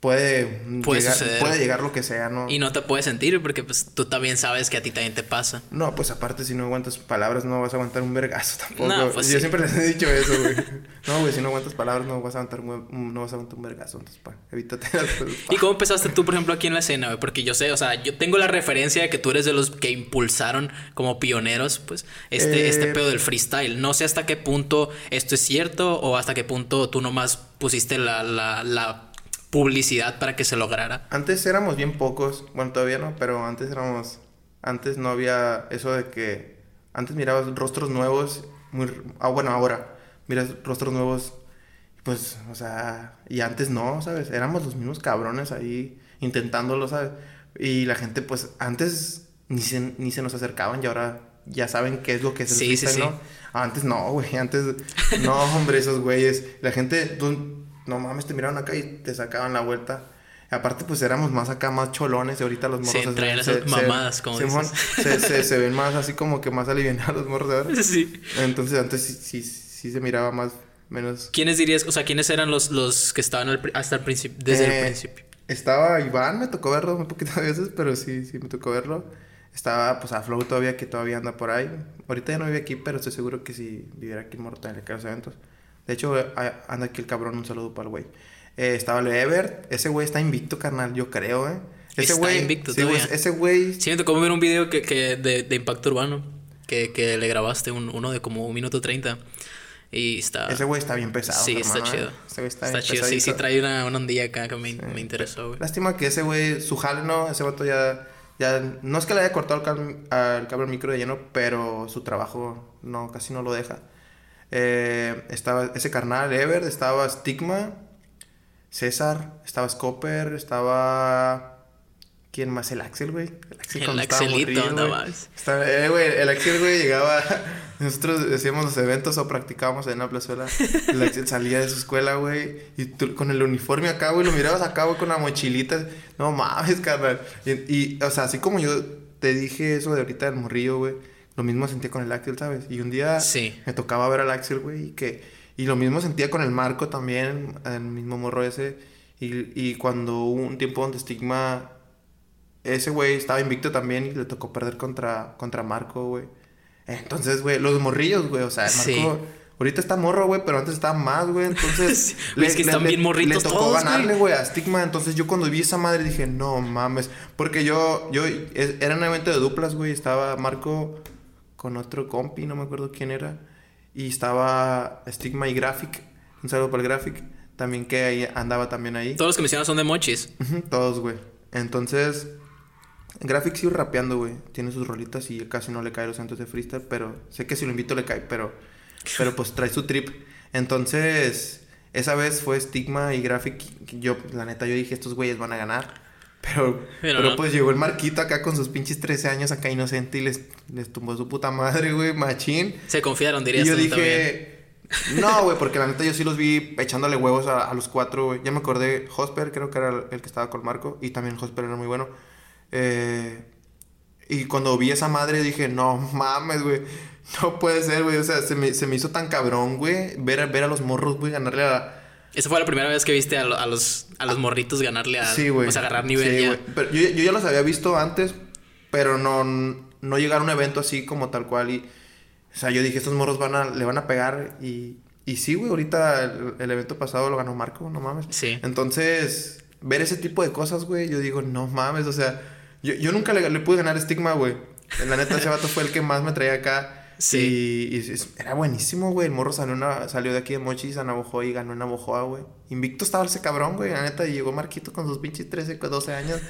puede, Puede llegar, suceder. puede llegar lo que sea, ¿no? Y no te puedes sentir porque pues tú también sabes que a ti también te pasa. No, pues aparte si no aguantas palabras no vas a aguantar un vergazo tampoco. No, pues Yo sí. siempre les he dicho eso, güey. No, güey, si no aguantas palabras no vas a aguantar un, no vas a aguantar un vergazo, entonces pa, evítate las cosas, pa. ¿Y cómo empezaste tú, por ejemplo, aquí en la escena, güey? Porque yo sé, o sea, yo tengo la referencia de que tú eres de los que impulsaron como pioneros, pues, este, Eh, este pedo del freestyle. No sé hasta qué punto esto es cierto o hasta qué punto tú nomás pusiste la, la, la publicidad para que se lograra. Antes éramos bien pocos, bueno, todavía no, pero antes éramos, antes no había eso de que, antes mirabas rostros nuevos, muy, ah, bueno, ahora miras rostros nuevos, pues, o sea, y antes no, ¿sabes? Éramos los mismos cabrones ahí intentándolo, ¿sabes? Y la gente, pues, antes ni se, ni se nos acercaban y ahora ya saben qué es lo que es el Sí, sí, sí. ¿no? Antes no, güey, antes, no, hombre, esos güeyes, la gente, tú, no mames, te miraban acá y te sacaban la vuelta. Aparte, pues éramos más acá, más cholones. Y ahorita los morros Sí, se- se- esas se- mamadas, como Simón, dices. Se, se, se ven más así como que más alivianados los morros ahora. Sí. Entonces, antes sí, sí, sí se miraba más, menos. ¿Quiénes dirías, o sea, quiénes eran los, los que estaban al hasta el principio, desde Eh, el principio? Estaba Iván, me tocó verlo un poquito de veces, pero sí, sí me tocó verlo. Estaba, pues, a Flow todavía, que todavía anda por ahí. Ahorita ya no vive aquí, pero estoy seguro que si viviera aquí en Mortal le los eventos. De hecho, a- anda aquí el cabrón, un saludo para el güey. Eh, estaba el Ever, ese güey está invicto, carnal, yo creo, ¿eh? Ese Está güey, invicto sí, todavía. ese güey, Sí, me tocó ver un video que, que de, de Impacto Urbano que, que le grabaste, un, uno de como un minuto treinta. Y está. ese güey está bien pesado. sí, está hermano, ¿eh? chido. Ese güey está, Está, bien chido. Sí, sí, pesadito. trae una, una ondilla acá que me, me interesó, güey. Lástima que ese güey, su jale no, ese vato ya, ya, no es que le haya cortado el cable, al cable al micro de lleno, pero su trabajo no, casi no lo deja. Eh, estaba ese carnal, Ever, estaba Stigma, César, estaba Scopper, estaba... ¿Quién más? El Axel, güey. El Axel, El Axelito, nada más. Estaba- eh, güey, el Axel, güey, llegaba... Nosotros hacíamos los eventos o practicábamos en la plazuela. El Axel salía de su escuela, güey. Y tú con el uniforme acá, güey, lo mirabas acá, güey, con la mochilita. No mames, carnal. Y, y, o sea, así como yo te dije eso de ahorita del morrillo, güey. Lo mismo sentía con el Axel, ¿sabes? Y un día Sí. me tocaba ver al Axel, güey, y que... Y lo mismo sentía con el Marco también, el mismo morro ese. Y, y cuando hubo un tiempo donde Stigma... Ese güey estaba invicto también y le tocó perder contra, contra Marco, güey. Entonces, güey, los morrillos, güey, o sea, Sí. Marco... Ahorita está morro, güey, pero antes estaba más, güey. Entonces, güey, es que están bien morritos le tocó todos, ganarle, güey. güey, a Stigma. Entonces, yo cuando vi esa madre dije, no mames. Porque yo, yo, es- era un evento de duplas, güey. Estaba Marco con otro compi, no me acuerdo quién era. Y estaba Stigma y Graphic. Un saludo para el Graphic. También que ahí andaba también ahí. Todos los que mencionas son de mochis. Todos, güey. Entonces, Graphic sigue rapeando, güey. Tiene sus rolitas y casi no le cae los centros de freestyle, pero sé que si lo invito le cae, pero, pero pues trae su trip. Entonces, esa vez fue Stigma y Graphic. Yo, la neta, yo dije, estos güeyes van a ganar. Pero, pero, pues llegó el Marquito acá con sus pinches 13 años acá inocente y les, les tumbó su puta madre, güey, machín. Se confiaron, dirías Y yo dije, no, güey, porque la neta yo sí los vi echándole huevos a, a los cuatro, güey. Ya me acordé, Hosper creo que era el, que estaba con Marco y también Hosper era muy bueno. Eh, y cuando vi esa madre dije, no mames, güey. No puede ser, güey. O sea, se me, se me hizo tan cabrón, güey. Ver, a- ver a los morros, güey, ganarle a... Esa fue la primera vez que viste a, lo- a los, a los morritos ganarle a. Sí, güey. O sea, agarrar nivel Sí, ya. güey. Pero yo, yo ya los había visto antes, pero no, no llegar a un evento así como tal cual. Y, o sea, yo dije, estos morros van a, le van a pegar. Y, y sí, güey, ahorita el, el evento pasado lo ganó Marco, no mames. Sí. Entonces, ver ese tipo de cosas, güey, yo digo, no mames, o sea, yo, yo nunca le, le pude ganar estigma, güey. La neta, ese vato fue el que más me traía acá. Sí. Y, y es- era buenísimo, güey. El morro salió, una- salió de aquí de Mochis a Navojoa y ganó en Navojoa, güey. Invicto estaba ese cabrón, güey. La neta, y llegó Marquito con sus pinches 13, 12 años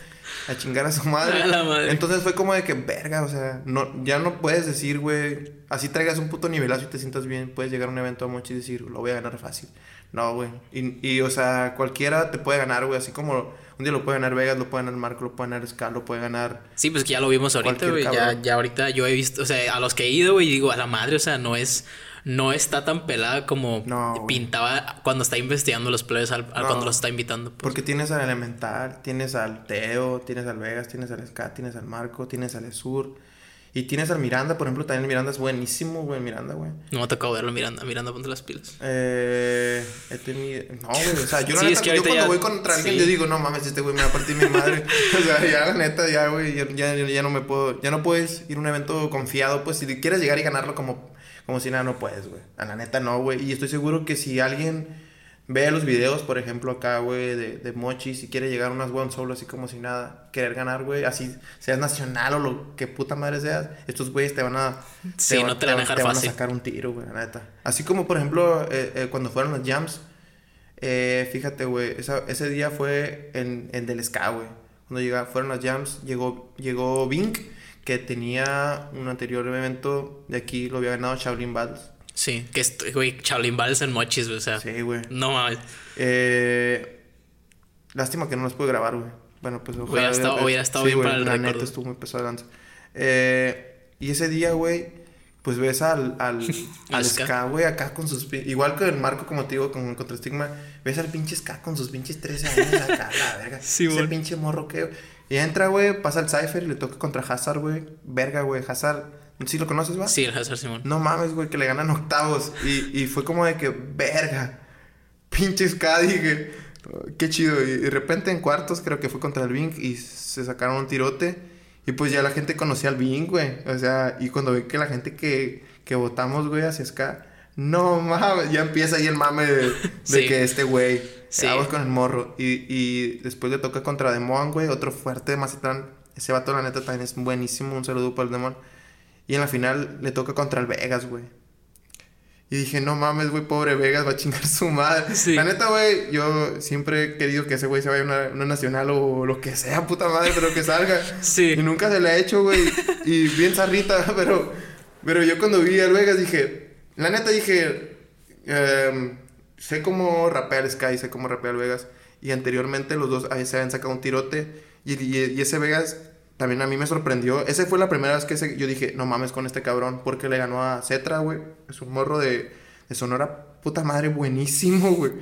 a chingar a su madre. A la madre. Entonces fue como de que, verga, o sea, no, ya no puedes decir, güey, así traigas un puto nivelazo y te sientas bien, puedes llegar a un evento a Mochis y decir, lo voy a ganar fácil. No, güey. Y, y, o sea, cualquiera te puede ganar, güey. Así como un día lo puede ganar Vegas, lo puede ganar Marco, lo puede ganar Ska, lo puede ganar. Sí, pues que ya lo vimos ahorita, güey. Ya, ya ahorita yo he visto, o sea, a los que he ido, güey, digo, a la madre, o sea, no es. No está tan pelada como No, pintaba cuando está investigando los players al, al No. cuando los está invitando. pues. Porque tienes al Elemental, tienes al Teo, tienes al Vegas, tienes al Ska, tienes al Marco, tienes al Esur. Y tienes al Miranda, por ejemplo, también el Miranda es buenísimo, güey, Miranda, güey. No me ha tocado verlo Miranda, Miranda, ponte las pilas. Eh, he tenido... No, güey, o sea, yo la Sí, neta, es que yo cuando ya- voy contra alguien, sí. yo digo, no mames, este güey me va a partir mi madre. o sea, ya, la neta, ya, güey, ya, ya, ya no me puedo... Ya no puedes ir a un evento confiado, pues, si quieres llegar y ganarlo como, como si nada, no puedes, güey. A la neta, no, güey. Y estoy seguro que si alguien ve los videos, por ejemplo, acá, güey, de, de Mochi, si quiere llegar a unas one solo así como si nada, querer ganar, güey, así seas nacional o lo que puta madre seas, estos güeyes te van a... Sí, va- no te van te van a sacar un tiro, güey, la neta. Así como, por ejemplo, eh, eh, cuando fueron los jams, eh, fíjate, güey, ese día fue en, en del ska, güey. Cuando llega, fueron los jams, llegó, llegó Vink, que tenía un anterior evento de aquí, lo había ganado Shaolin Battles. Sí, que estoy, güey, Shaolin en mochis, güey, o sea. Sí, güey. No mames. Eh, lástima que no los pude grabar, güey. Bueno, pues ojalá. Hubiera estado- hubiera estado bien güey, para el La récord. neta estuvo muy pesado de lanza. Eh, y ese día, güey, pues ves al, al, Al al ska. güey, acá con sus. Igual que el Marco, como te digo, con contra Stigma. Ves al pinche ska con sus pinches 13 años acá, la verga. Sí, Ese pinche morro que. Y entra, güey, pasa el Cypher y le toca contra Hazard, güey. Verga, güey, Hazard. ¿Sí lo conoces, va? Sí, el Hazard Simón. No mames, güey, que le ganan octavos. Y, y fue como de que, verga. Pinche ska, dije. "Oh, Qué chido. Y de repente en cuartos creo que fue contra el Bing y se sacaron un tirote. Y pues ya la gente conocía al Bing, güey. O sea, y cuando ve que la gente que, que votamos, güey, hacia ska. No mames, ya empieza ahí el mame de, de Sí. que este güey. Sí. Vamos con el morro. Y, y después le toca contra Demon, güey. Otro fuerte de Mazatlán. Ese vato, la neta, también es buenísimo. Un saludo para el Demon. Y en la final le toca contra el Vegas, güey. Y dije, no mames, güey, pobre Vegas, va a chingar su madre. Sí. La neta, güey, yo siempre he querido que ese güey se vaya a una, una nacional o lo que sea, puta madre, pero que salga. Sí. Y nunca se le ha hecho, güey. Y bien zarrita, pero, pero yo cuando vi al Vegas dije, la neta dije, em, sé cómo rapea el Sky, sé cómo rapea el Vegas. Y anteriormente los dos ahí se habían sacado un tirote. Y, y- y ese Vegas también a mí me sorprendió. Esa fue la primera vez que ese- yo dije, no mames con este cabrón. Porque le ganó a Cetra, güey. Es un morro de, de Sonora. Puta madre, buenísimo, güey.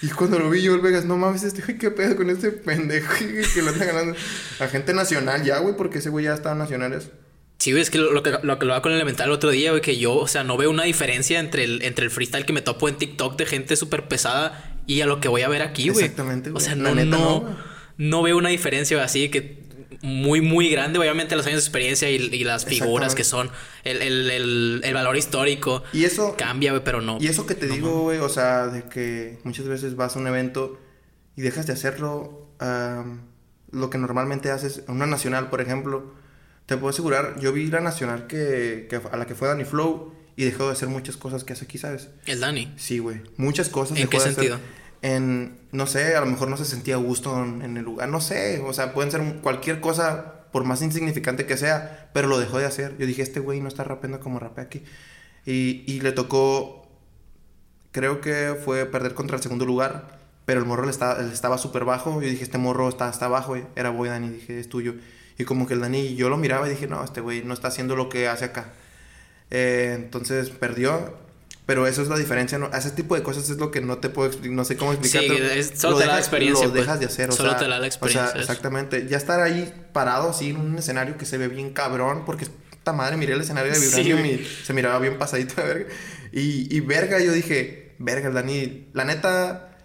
Y cuando lo vi yo el Vegas, no mames, este güey, qué pedo con este pendejo que lo anda ganando. La gente nacional ya, güey, porque ese güey ya estaba nacionales. Sí, güey, es que lo, lo que lo que lo hago con el elemental el otro día, güey, que yo, o sea, no veo una diferencia entre el, entre el freestyle que me topo en TikTok de gente súper pesada y a lo que voy a ver aquí, güey. Exactamente, O güey. sea, La no, neta, no, no, no veo una diferencia así que muy, muy grande. Obviamente los años de experiencia y, y las figuras que son, el, el, el, el valor histórico Y eso, cambia, güey, pero no. Y eso que te digo, güey, o sea, de que muchas veces vas a un evento y dejas de hacerlo am, lo que normalmente haces en una nacional, por ejemplo. Te puedo asegurar, yo vi la nacional que, que a la que fue Danny Flow y dejó de hacer muchas cosas que hace aquí, ¿sabes? El Dani. Sí, güey. Muchas cosas. ¿En dejó qué de hacer. En, no sé, a lo mejor no se sentía a gusto en, el lugar. No sé, o sea, pueden ser cualquier cosa por más insignificante que sea, pero lo dejó de hacer. Yo dije, este güey no está rapeando como rapea aquí. Y, y le tocó, creo que fue perder contra el segundo lugar, pero el morro le estaba, estaba súper bajo. Yo dije, este morro está, está abajo, era Boy Dani, dije, es tuyo. Y como que el Dani, yo lo miraba y dije, no, este güey no está haciendo lo que hace acá. Eh, entonces perdió pero eso es la diferencia, ¿no? Ese tipo de cosas es lo que no te puedo explicar, no sé cómo explicarte. Sí, es, solo te da la experiencia. Lo pues. dejas de hacer, o Solo sea, te da la experiencia. O sea, exactamente. Ya estar ahí parado así en un escenario que se ve bien cabrón, porque esta madre, miré el escenario de Vibranium y se miraba bien pasadito de verga. Y, y verga, yo dije, verga, el Dani, la neta,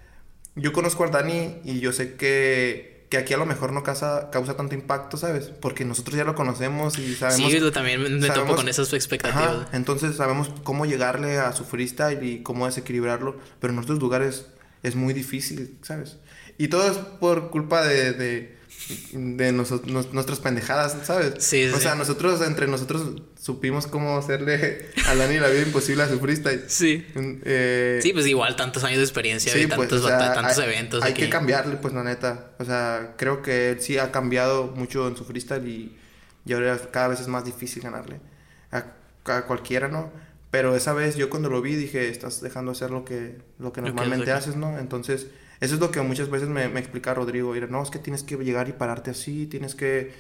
yo conozco al Dani y yo sé que que aquí a lo mejor no causa, causa tanto impacto, ¿sabes? Porque nosotros ya lo conocemos y sabemos... Sí, yo también me sabemos- topo con esas expectativas. Ajá, entonces sabemos cómo llegarle a su freestyle y cómo desequilibrarlo, pero en otros lugares es muy difícil, ¿sabes? Y todo es por culpa de, de, de nos- nuestras pendejadas, ¿sabes? Sí, sí, O sea, nosotros, entre nosotros, supimos cómo hacerle a Dani la vida imposible a su freestyle. Sí. Eh, Sí, pues igual tantos años de experiencia Sí, y pues, tantos, o sea, tantos hay, eventos Hay aquí. que cambiarle, pues, la neta. O sea, creo que él sí ha cambiado mucho en su freestyle y, y ahora cada vez es más difícil ganarle a, a cualquiera, ¿no? Pero esa vez yo cuando lo vi dije, estás dejando hacer lo que, lo que normalmente lo que- haces, ¿no? Entonces, eso es lo que muchas veces me, me explica Rodrigo. Mira, no, es que tienes que llegar y pararte así, tienes que,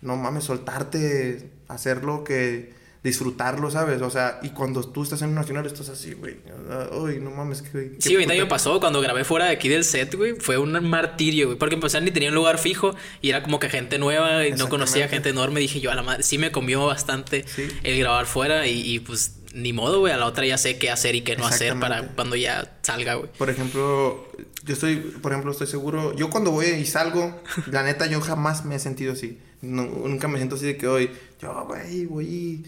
no mames, soltarte, hacerlo que disfrutarlo, ¿sabes? O sea, y cuando tú estás en un nacional estás así, güey. Uy, no mames, que... Sí, ahorita me pasó cuando grabé fuera de aquí del set, güey. Fue un martirio, güey. Porque empecé ni tenía un lugar fijo y era como que gente nueva y no conocía gente enorme. Dije yo, a la madre, sí me comió bastante Sí. el grabar fuera y, y, pues ni modo, güey. A la otra ya sé qué hacer y qué no hacer para cuando ya salga, güey. Por ejemplo, yo estoy, por ejemplo, estoy seguro, yo cuando voy y salgo, la neta, yo jamás me he sentido así. No- nunca me siento así de que hoy, yo, güey, voy y,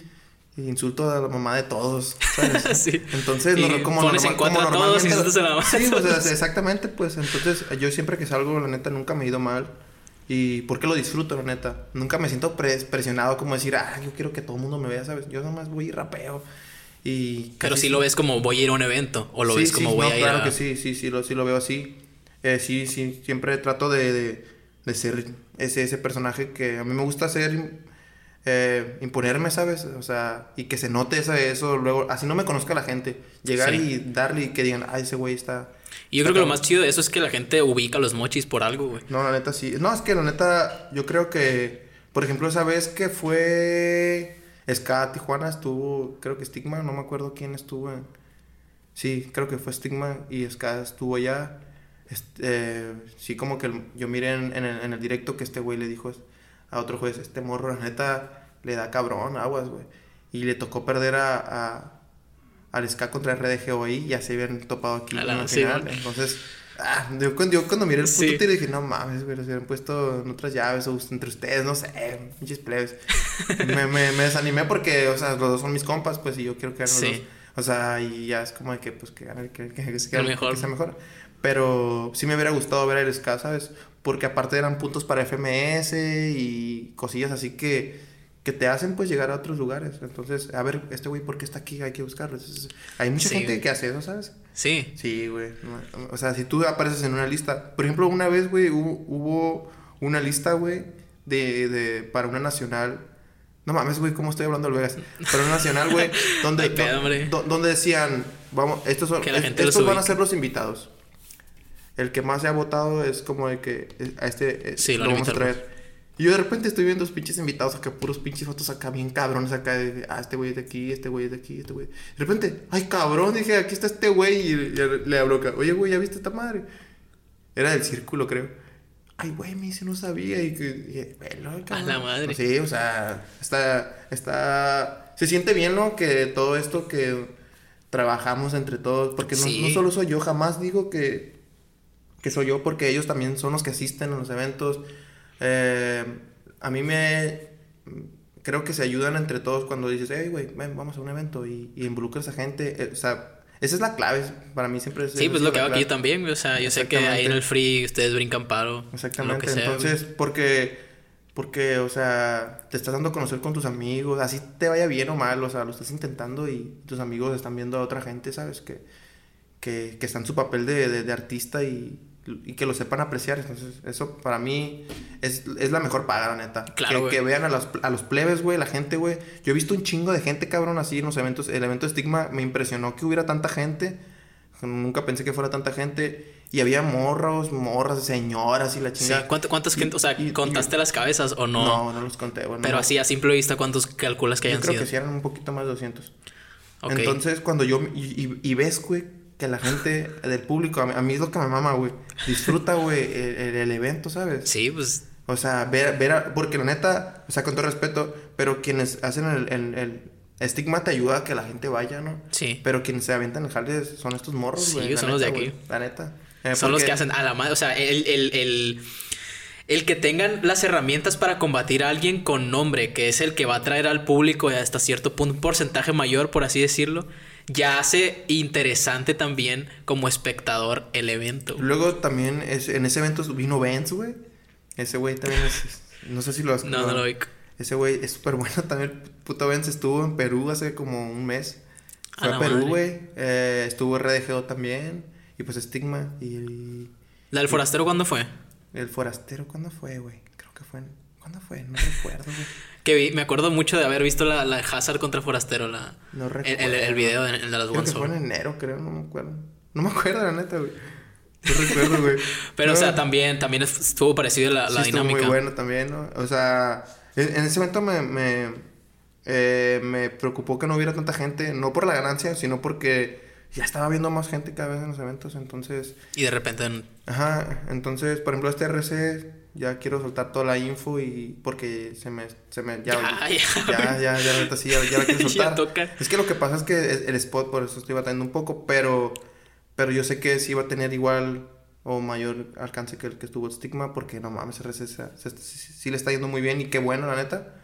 insulto a la mamá de todos, ¿sabes? Sí. Entonces, Y como, pones en normal- como a todos y normalmente- insultas a la mamá Sí, o sea, todos. exactamente, pues, entonces, yo siempre que salgo, la neta, nunca me he ido mal. Y porque lo disfruto, la neta. Nunca me siento pres- presionado como decir, ah, yo quiero que todo el mundo me vea, ¿sabes? Yo nomás voy y rapeo. Y Pero casi sí lo ves como voy a ir a un evento o lo Sí, ves sí, como no, voy a ir claro a... que sí, sí, sí, lo, sí lo veo así. Eh, sí, sí, siempre trato de, de, de ser ese, ese personaje que a mí me gusta ser, eh, imponerme, ¿sabes? O sea, y que se note eso, eso luego, así no me conozca la gente. Llegar Sí. y darle y que digan, ay, ese güey está... Y yo creo que lo más chido de eso es que la gente ubica los mochis por algo, güey. No, la neta sí. No, es que la neta, yo creo que, por ejemplo, esa vez que fue Ska Tijuana, estuvo, creo que Stigma, no me acuerdo quién estuvo. en- Sí, creo que fue Stigma y Ska estuvo allá. Este, eh, sí, como que el- yo miré en, en el, en el directo que este güey le dijo a otro juez, este morro, la neta, le da cabrón, aguas, güey. Y le tocó perder a, a- al Ska contra RDGO ahí, ya se habían topado aquí en la- final. Entonces, ah, yo, cuando, yo cuando miré el puto Sí. tiro dije, no mames, güey, los hubieran puesto en otras llaves o entre ustedes, no sé, pinches plebes. me, me, me desanimé porque, o sea, los dos son mis compas, pues, y yo quiero que ganen Sí. los dos. O sea, y ya es como de que, pues, que gane el que, que, El mejor. sea mejor. Pero sí me hubiera gustado ver el Ska, ¿sabes? Porque aparte eran puntos para FMS y cosillas así que, que te hacen, pues, llegar a otros lugares. Entonces, a ver, este güey, ¿por qué está aquí? Hay que buscarlo. Entonces, hay mucha Sí. gente que hace eso, ¿sabes? Sí. Sí, güey. O sea, si tú apareces en una lista. Por ejemplo, una vez, güey, hubo, hubo una lista, güey, de, de, para una nacional. No mames, güey, ¿cómo estoy hablando al Vegas? Para una nacional, güey, donde, Ay, do- donde decían, vamos, estos, son, estos van a ser los invitados. El que más se ha votado es como de que eh, a este eh, Sí, lo lo vamos a traer. Y yo de repente estoy viendo los pinches invitados acá, puros pinches fotos acá bien cabrones acá de, ah, este güey es de aquí, este güey es de aquí, este güey. De repente, ay cabrón, dije, aquí está este güey y ya le hablo acá, oye güey, ¿ya viste esta madre? Era del círculo, creo. Ay, güey, me dice, no sabía y que, cabrón. la madre. Sí, o sea, está, está, se siente bien, ¿no? Que todo esto que trabajamos entre todos, porque no, no solo soy yo, jamás digo que, que soy yo, porque ellos también son los que asisten a los eventos. Eh, a mí me, creo que se ayudan entre todos cuando dices, hey, güey, ven, vamos a un evento y, y involucras a gente, eh, o sea, esa es la clave, para mí siempre es Sí, pues es lo que hago aquí también. O sea, yo sé que ahí en el free ustedes brincan paro. lo Exactamente, sea, entonces, porque, porque, o sea, te estás dando a conocer con tus amigos, así te vaya bien o mal, o sea, lo estás intentando y tus amigos están viendo a otra gente, ¿sabes? Que, que, que está en su papel de, de, de artista y, y que lo sepan apreciar. Entonces, eso para mí es, es la mejor paga, la neta. Claro, que, que vean a los, a los plebes, güey, la gente, güey. Yo he visto un chingo de gente, cabrón, así en los eventos. El evento de Stigma me impresionó que hubiera tanta gente. Nunca pensé que fuera tanta gente. Y había morros, morras, señoras y la Sí. chingada. ¿Cuánto- ¿Cuántas gente, o sea, Y- y- contaste las cabezas o no? No, no los conté, güey. Pero no. así a simple vista, ¿cuántos calculas que Yo hayan creo sido? que sí eran un poquito más de 200. Ok. Entonces, cuando yo... Y- y ves, güey, que la gente del público... A mí, es lo que me mama, güey. Disfruta, güey, el, evento, ¿sabes? Sí, pues O sea, ver, ver a- porque la neta, o sea, con todo respeto, pero quienes hacen el, el, el estigma te ayuda a que la gente vaya, ¿no? sí. Pero quienes se avientan el jale son estos morros, Sí, güey. la son los de aquí. La neta. Eh, Son los que hacen a la madre. O sea, el, el, el, el que tengan las herramientas para combatir a alguien con nombre, que es el que va a traer al público hasta cierto punto un porcentaje mayor, por así decirlo, ya hace interesante también como espectador el evento. Luego también es, en ese evento vino Benz, güey. Ese güey también es... No sé si lo has... No, no lo vi. Ese güey es súper bueno también. Puto Benz estuvo en Perú hace como un mes. A Fue a, la Perú, güey. Eh, estuvo RDGO también. Y pues Stigma. Y el, ¿La del forastero cuándo fue? el Forastero, ¿cuándo fue, güey? Creo que fue en... ¿Cuándo fue? No recuerdo, güey. Que vi, me acuerdo mucho de haber visto la, la Hazard contra Forastero, la, No el, recuerdo. el, el video de, el de las Creo que One fue en enero, creo. No me acuerdo. No me acuerdo, la neta, güey. No recuerdo, güey. Pero, o sea, también, también estuvo parecido la, la Sí, estuvo dinámica. muy bueno también, ¿no? O sea, en, en ese momento me, me, eh, me preocupó que no hubiera tanta gente, no por la ganancia, sino porque ya estaba viendo más gente cada vez en los eventos, entonces, Y de repente, ajá, entonces, por ejemplo, este RC, ya quiero soltar toda la info y porque se me, se me, ya, Ya, ya, ya. ya, neta, sí, ya, ya la quiero soltar. toca. Es que lo que pasa es que el spot, por eso estoy batallando un poco, pero, pero yo sé que sí va a tener igual o mayor alcance que el que estuvo Stigma, porque no mames, RC sí le está yendo muy bien y qué bueno, la neta.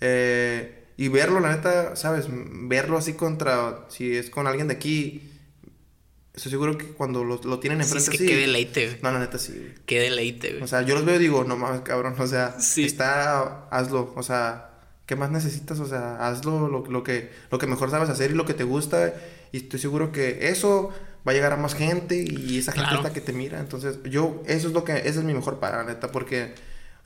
Eh, y verlo, la neta, ¿sabes? Verlo así contra, si es con alguien de aquí, estoy seguro que cuando lo, lo tienen sí, enfrente es que así- qué deleite, güey. No, la neta sí, güey. Qué deleite, güey. O sea, yo los veo y digo, no mames, cabrón, o sea, Sí. está, hazlo, o sea, ¿qué más necesitas? O sea, hazlo lo, lo, que, lo que mejor sabes hacer y lo que te gusta, y estoy seguro que eso va a llegar a más gente y esa gente Claro. es la que te mira, entonces yo, eso es lo que, esa es mi mejor paga, la neta, porque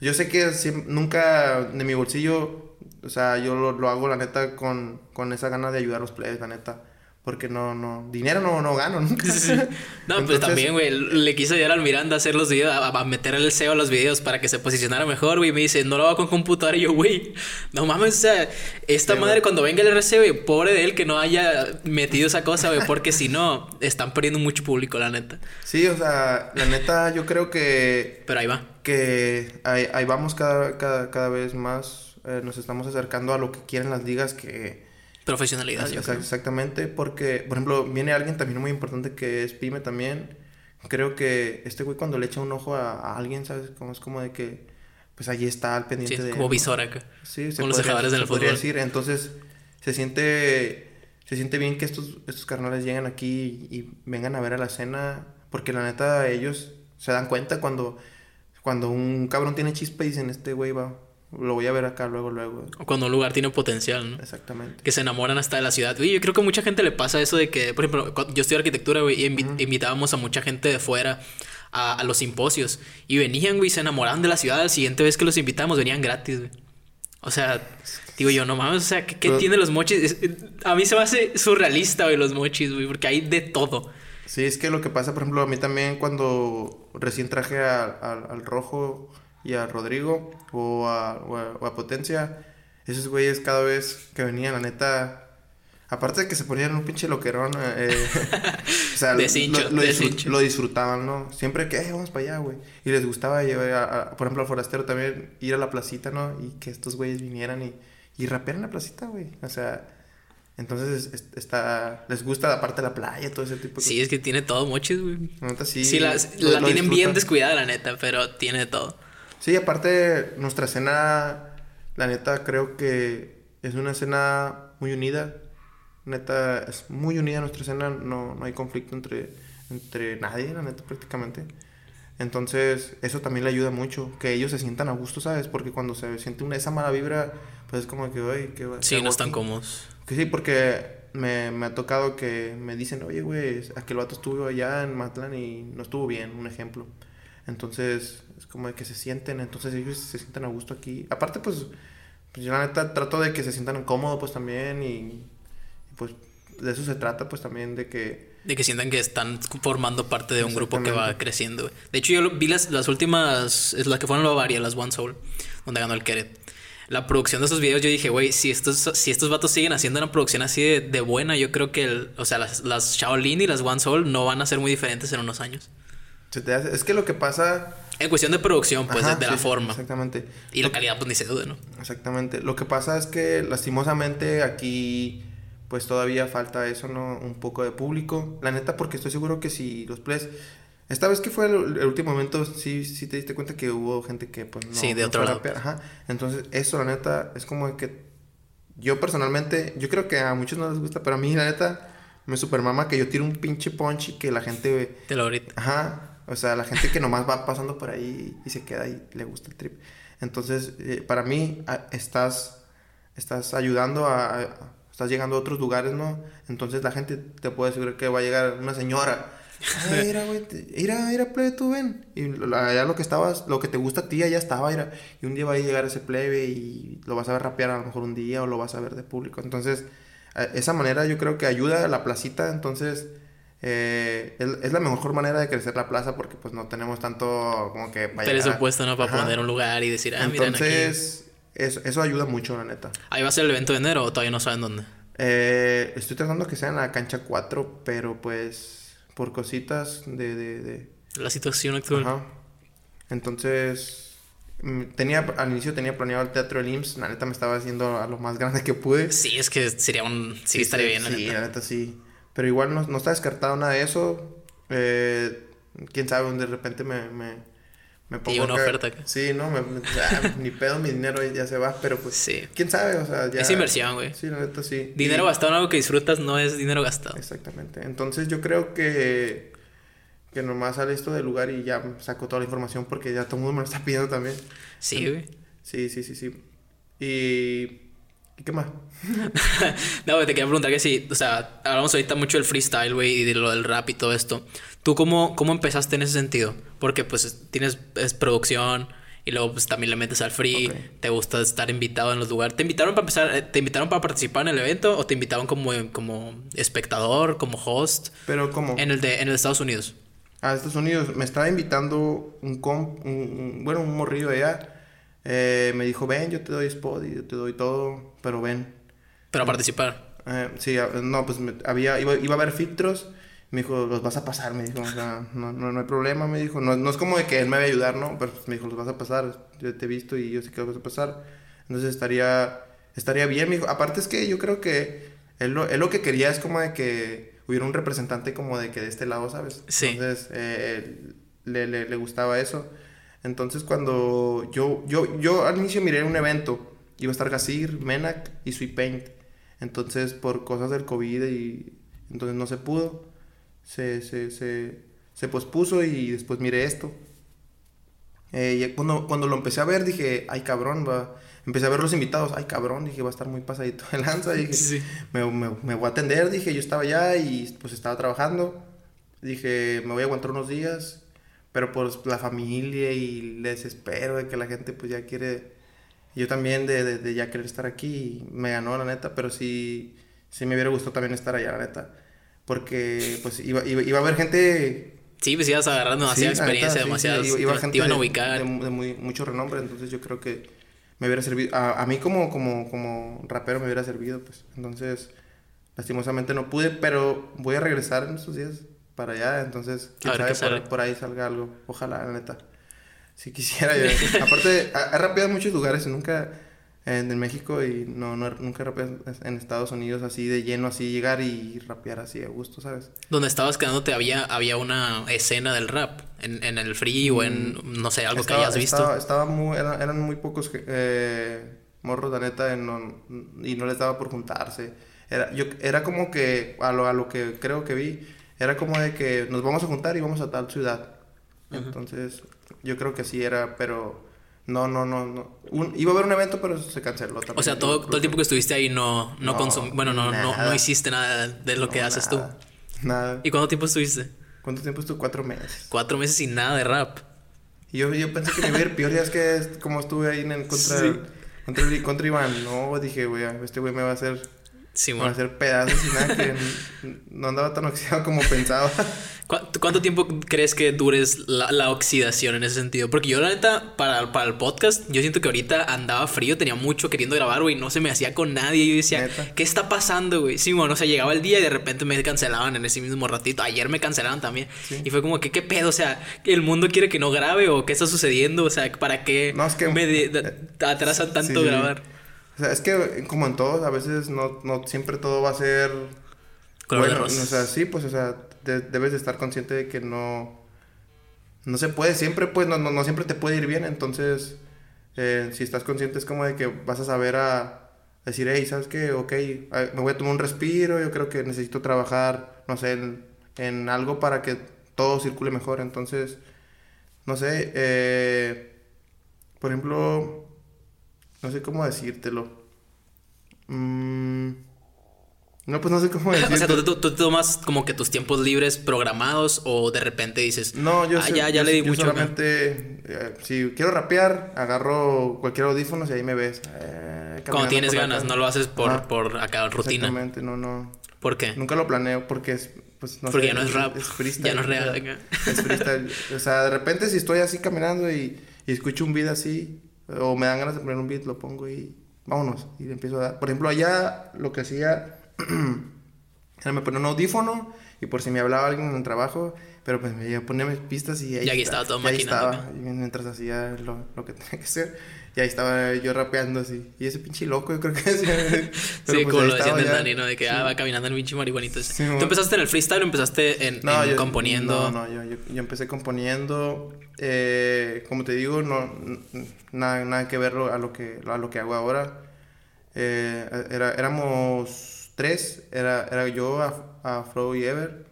yo sé que siem- nunca de mi bolsillo, o sea, yo lo, lo hago, la neta, con, con esa gana de ayudar a los players, la neta. Porque no, no, dinero no, no gano nunca. Sí. No, pues también, güey, le quiso ayudar al Miranda a hacer los videos, a, a meter el SEO a los videos para que se posicionara mejor, güey. Me dice, no lo hago con computadora. Y yo, güey, no mames, o sea, esta Sí, madre cuando venga el RC, güey, pobre de él que no haya metido esa cosa, güey, porque si no, están perdiendo mucho público, la neta. Sí, o sea, la neta, yo creo que Pero ahí va. que ahí, ahí vamos cada, cada, cada vez más, eh, nos estamos acercando a lo que quieren las ligas que... Profesionalidad, yo Exa- creo. exactamente, porque, por ejemplo, viene alguien también muy importante que es Pyme también. Creo que este güey cuando le echa un ojo a, a alguien, ¿sabes? Como es como de que, pues allí está al pendiente Sí, de... como visor acá. Sí, se Como los del fútbol. decir. Entonces, se siente, se siente bien que estos, estos carnales lleguen aquí y, y vengan a ver a la escena, porque la neta ellos se dan cuenta cuando, cuando un cabrón tiene chispa y dicen, este güey va, lo voy a ver acá luego, luego. Cuando un lugar tiene potencial, ¿no? Exactamente. que se enamoran hasta de la ciudad. Oye, yo creo que a mucha gente le pasa eso de que, por ejemplo, yo estudio arquitectura, güey, y invi- invitábamos a mucha gente de fuera a, a los simposios. Y venían, güey, se enamoraban de la ciudad. La siguiente vez que los invitamos, venían gratis, güey. O sea, digo yo, no mames, o sea, ¿qué, qué Pero- tienen los mochis? Es- a mí se me hace surrealista, güey, los mochis, güey, porque hay de todo. Sí, es que lo que pasa, por ejemplo, a mí también cuando recién traje a- a- al Rojo y a Rodrigo o a, o a- o a Potencia, esos güeyes cada vez que venían, la neta, aparte de que se ponían un pinche loquerón, eh, o sea, De lo- de disfrutaban, ¿no? Siempre que, "Eh, vamos para allá, güey. Y les gustaba llevar, a- a- por ejemplo, al forastero también, ir a la placita, ¿no? Y que estos güeyes vinieran y, y rapearan la placita, güey. O sea, entonces es- está, les gusta aparte la playa, todo ese tipo de Sí, es que tiene todo mochis, güey. la neta sí. Sí, la, la tienen bien descuidada, la neta, pero tiene de todo. Sí, aparte, nuestra escena, la neta, creo que es una escena muy unida. Neta, es muy unida nuestra escena, no, no hay conflicto entre, entre nadie, la neta, prácticamente. Entonces, eso también le ayuda mucho, que ellos se sientan a gusto, ¿sabes? Porque cuando se siente una, esa mala vibra, pues es como que, oye, que Sí, no están cómodos. Que sí, porque me, me ha tocado que me dicen, oye, güey, aquel vato estuvo allá en Matlán y no estuvo bien, un ejemplo. Entonces, es como de que se sienten, entonces ellos se sientan a gusto aquí. Aparte, pues, pues yo la neta trato de que se sientan cómodos, pues también, y, y pues de eso se trata, pues también de que De que sientan que están formando parte de un grupo que va creciendo. De hecho, yo vi las, las últimas, es las que fueron Bavaria, las One Soul, donde ganó el Keret. La producción de esos videos, yo dije, güey, si estos, si estos vatos siguen haciendo una producción así de, de buena, yo creo que, el- o sea, las, las Shaolin y las One Soul no van a ser muy diferentes en unos años. Es que lo que pasa... En cuestión de producción, pues, Ajá, de, de la sí, forma. Exactamente. Y la calidad, pues, ni se duda, ¿no? Exactamente. Lo que pasa es que lastimosamente aquí pues todavía falta eso, ¿no? Un poco de público. La neta, porque estoy seguro que si los players... Esta vez que fue el, el último momento, sí, sí te diste cuenta que hubo gente que pues no... Sí, de no otro lado. Ajá. Entonces, eso la neta es como que... Yo personalmente, yo creo que a muchos no les gusta, pero a mí la neta me supermama que yo tire un pinche punch y que la gente... Te lo ahorita. Ajá, o sea, la gente que nomás va pasando por ahí y se queda y le gusta el trip. Entonces, eh, para mí, a- estás, estás ayudando a, a- Estás llegando a otros lugares, ¿no? Entonces la gente te puede asegurar que va a llegar una señora. Ay, mira, güey, mira, mira, plebe, tú ven. Y lo- allá lo que estabas, lo que te gusta a ti, allá estaba, mira. Y un día va a llegar ese plebe y lo vas a ver rapear a lo mejor un día o lo vas a ver de público. Entonces, eh, esa manera yo creo que ayuda a la placita. Entonces, eh, es, es la mejor manera de crecer la plaza porque pues no tenemos tanto como que para Presupuesto, ¿no? Para Ajá. poner un lugar y decir, ah, miren aquí. Entonces, eso, eso ayuda mucho, la neta. Ahí va a ser el evento de enero o todavía no saben dónde. Eh, estoy tratando que sea en la cancha 4, pero pues por cositas de... de, de- La situación actual. Ajá. Entonces, mm, tenía, al inicio tenía planeado el Teatro del IMSS, la neta me estaba haciendo a lo más grande que pude. Sí, es que sería un. Sí, estaría bien, la Sí, neta. la neta sí. Pero igual no, no está descartado nada de eso. Eh, Quién sabe, de repente me, me, me Te llega una acá- oferta acá. Sí, no, me, ni pedo, mi dinero ya se va, pero pues... Sí. ¿Quién sabe? O sea, ya... Es inversión, güey. Sí, la neta sí. Dinero Y- gastado en algo que disfrutas no es dinero gastado. Exactamente. Entonces yo creo que... Que nomás sale esto del lugar y ya saco toda la información porque ya todo el mundo me lo está pidiendo también. Sí, güey. Sí, sí, sí, sí. Y... ¿Y qué más? no, te quería preguntar que si, o sea, hablamos ahorita mucho del freestyle, güey, y de lo del rap y todo esto. ¿Tú cómo, cómo empezaste en ese sentido? Porque pues tienes es producción y luego pues también le metes al free, te gusta estar invitado en los lugares. ¿Te invitaron para empezar, eh, te invitaron para participar en el evento o te invitaron como, como espectador, como host Pero como... en el de en el Estados Unidos? a Estados Unidos. Me estaba invitando un comp, un, un- bueno, un morrillo de allá. Eh, me dijo, ven, yo te doy spot y yo te doy todo, pero ven. Para participar. Eh, sí, no, pues me- había, iba, iba a haber filtros. Me dijo, los vas a pasar, me dijo, o sea, no, no, no hay problema, me dijo. No, no es como de que él me va a ayudar, ¿no? Pero pues, me dijo, los vas a pasar, yo te he visto y yo sé que los vas a pasar. Entonces estaría, estaría bien, me dijo. Aparte es que yo creo que él lo, él lo que quería es como de que hubiera un representante como de que de este lado, ¿sabes? Sí. Entonces, eh, le, le, le gustaba eso. Entonces cuando yo, yo, yo al inicio miré un evento, iba a estar Gasir, Menac y Sweet Paint. Entonces por cosas del COVID y entonces no se pudo, se, se, se, se pospuso y después miré esto. Eh, y cuando, cuando lo empecé a ver dije, ay cabrón, va. Empecé a ver los invitados, ay cabrón, dije, va a estar muy pasadito de lanza. Dije, Sí. me, me, me voy a atender, dije, yo estaba allá y pues estaba trabajando. Dije, me voy a aguantar unos días, pero por la familia y el desespero de que la gente pues ya quiere, yo también de, de, de ya querer estar aquí, me ganó la neta, pero sí, sí me hubiera gustado también estar allá, la neta. Porque pues iba, iba, iba a haber gente Sí, pues ibas agarrando demasiada Sí, experiencia, sí, sí, iba- iba te- te, gente iban a de- ubicar. De, de muy, mucho renombre, entonces yo creo que me hubiera servido. A, a mí como, como, como rapero me hubiera servido, pues. Entonces, lastimosamente no pude, pero voy a regresar en estos días para allá. Entonces, quién sabe, por, por ahí salga algo. Ojalá, la neta. Si quisiera. yo- Aparte, he rapeado en muchos lugares, nunca en, en México y no, no, nunca rapeado en Estados Unidos así de lleno, así llegar y rapear así a gusto, ¿sabes? Donde estabas quedándote había, había una escena del rap. En, en el free o en, no sé, algo Estaba- que hayas visto. Estaba, estaba muy, eran, eran muy pocos eh, morros, la neta, y no, y no les daba por juntarse. Era, yo, era como que, a lo, a lo que creo que vi, era como de que nos vamos a juntar y vamos a tal ciudad. Entonces, yo creo que así era, pero No, no, no, no. Un- iba a haber un evento, pero se canceló también. O sea, todo, todo el tiempo que estuviste ahí no, no, No, consum- Bueno, no, no, no hiciste nada de lo que No, haces nada, tú. Nada. ¿Y cuánto tiempo estuviste? ¿Cuánto tiempo estuvo? Cuatro meses. Cuatro meses sin nada de rap. Yo, yo pensé que me iba a ir peor, ya es que es como estuve ahí en el contra, Sí. contra, contra Iván. No, dije, güey, este güey me va a hacer, Sí, hacer pedazos y nada, que no andaba tan oxidado como pensaba. ¿Cuánto tiempo crees que dures la, la oxidación en ese sentido? Porque yo, la neta, para, para el podcast, yo siento que ahorita andaba frío, tenía mucho queriendo grabar, güey, no se me hacía con nadie. Yo decía, ¿Neta? ¿qué está pasando, güey? Sí, bueno, o sea, llegaba el día y de repente me cancelaban en ese mismo ratito. Ayer me cancelaron también. Sí. Y fue como que, ¿qué pedo? O sea, ¿el mundo quiere que no grabe o qué está sucediendo? O sea, ¿para qué No, es que- me de- de- atrasan tanto Sí. grabar? O sea, es que como en todo, a veces no, no siempre todo va a ser Color de bueno. O sea, sí, pues, o sea, de- debes de estar consciente de que no, no se puede siempre, pues, no, no, no siempre te puede ir bien. Entonces, eh, si estás consciente es como de que vas a saber a decir, hey, ¿sabes qué? Ok, me voy a tomar un respiro, yo creo que necesito trabajar, no sé, en, en algo para que todo circule mejor. Entonces, no sé, eh, por ejemplo, no sé cómo decírtelo. Mm, no, pues no sé cómo O sea. ¿tú, tú- tú tomas como que tus tiempos libres programados o de repente dices, No, yo, "Ah, sé- ya, ya yo- le di yo mucho. acá"? solamente, eh, si quiero rapear, agarro cualquier audífono y ahí me ves. eh, Cuando tienes ganas, no lo haces por, Ajá, por acá, rutina. Exactamente, no, no. ¿Por qué? Nunca lo planeo porque es, pues, no Porque sé, ya no es rap, freestyle, ya no es real, acá. Es freestyle. O sea, de repente si estoy así caminando y, y escucho un beat así, o me dan ganas de poner un beat, lo pongo y vámonos. Y le empiezo a dar. Por ejemplo, allá lo que hacía era me ponía un audífono y por si me hablaba alguien en el trabajo, pero pues me ponía mis pistas y ahí, Y aquí está- estaba todo y ahí maquinando, estaba. Y mientras hacía lo, lo que tenía que hacer. Y ahí estaba yo rapeando así. Y ese pinche loco, yo creo que sí, pues, como lo decían del. Dani, ¿no? De que ah, va caminando el pinche marihuanito ese. ¿Tú empezaste en el freestyle o empezaste en, No, en yo, componiendo? No, no, yo, yo, empecé componiendo. eh, como te digo, no, nada, nada que ver a lo que, a lo que hago ahora. Eh, era, éramos tres. Era, era yo, a, a Flo y Ever.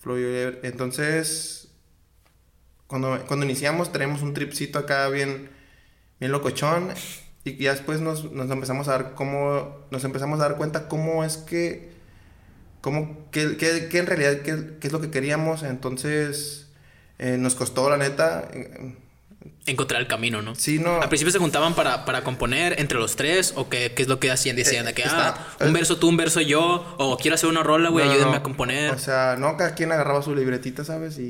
Flo y Ever. Entonces, cuando, cuando iniciamos, tenemos un tripcito acá bien, bien locochón. Y ya después nos, nos empezamos a dar cómo, nos empezamos a dar cuenta cómo es que cómo, qué, qué- qué en realidad, qué, qué es lo que queríamos. Entonces, eh, nos costó, la neta. eh, Encontrar el camino, ¿no? sí, no. Al principio se juntaban para, para componer entre los tres o qué, qué es lo que hacían. Decían de que, Eh, está- ah, un verso tú, un verso yo, o quiero hacer una rola, güey, no, ayúdenme no. a componer. O sea, no, cada quien agarraba su libretita, ¿sabes? Y,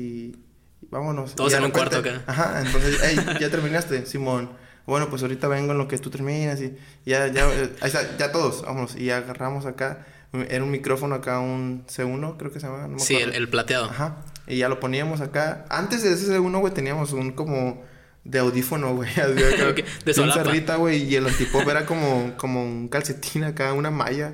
y vámonos. Todos Y en un cuarto acá. Ajá, entonces, hey, ya terminaste, Simón. Bueno, pues ahorita vengo en lo que tú terminas y ya, ya, eh, ya todos, vámonos. Y agarramos acá, era un micrófono acá, un C1, creo que se llama. No me sí, el, plateado. Ajá. Y ya lo poníamos acá. Antes de ese C1, güey, teníamos un como de audífono, güey. de solapa. cerrita, güey. Y el antipop era como, como un calcetín acá, una malla.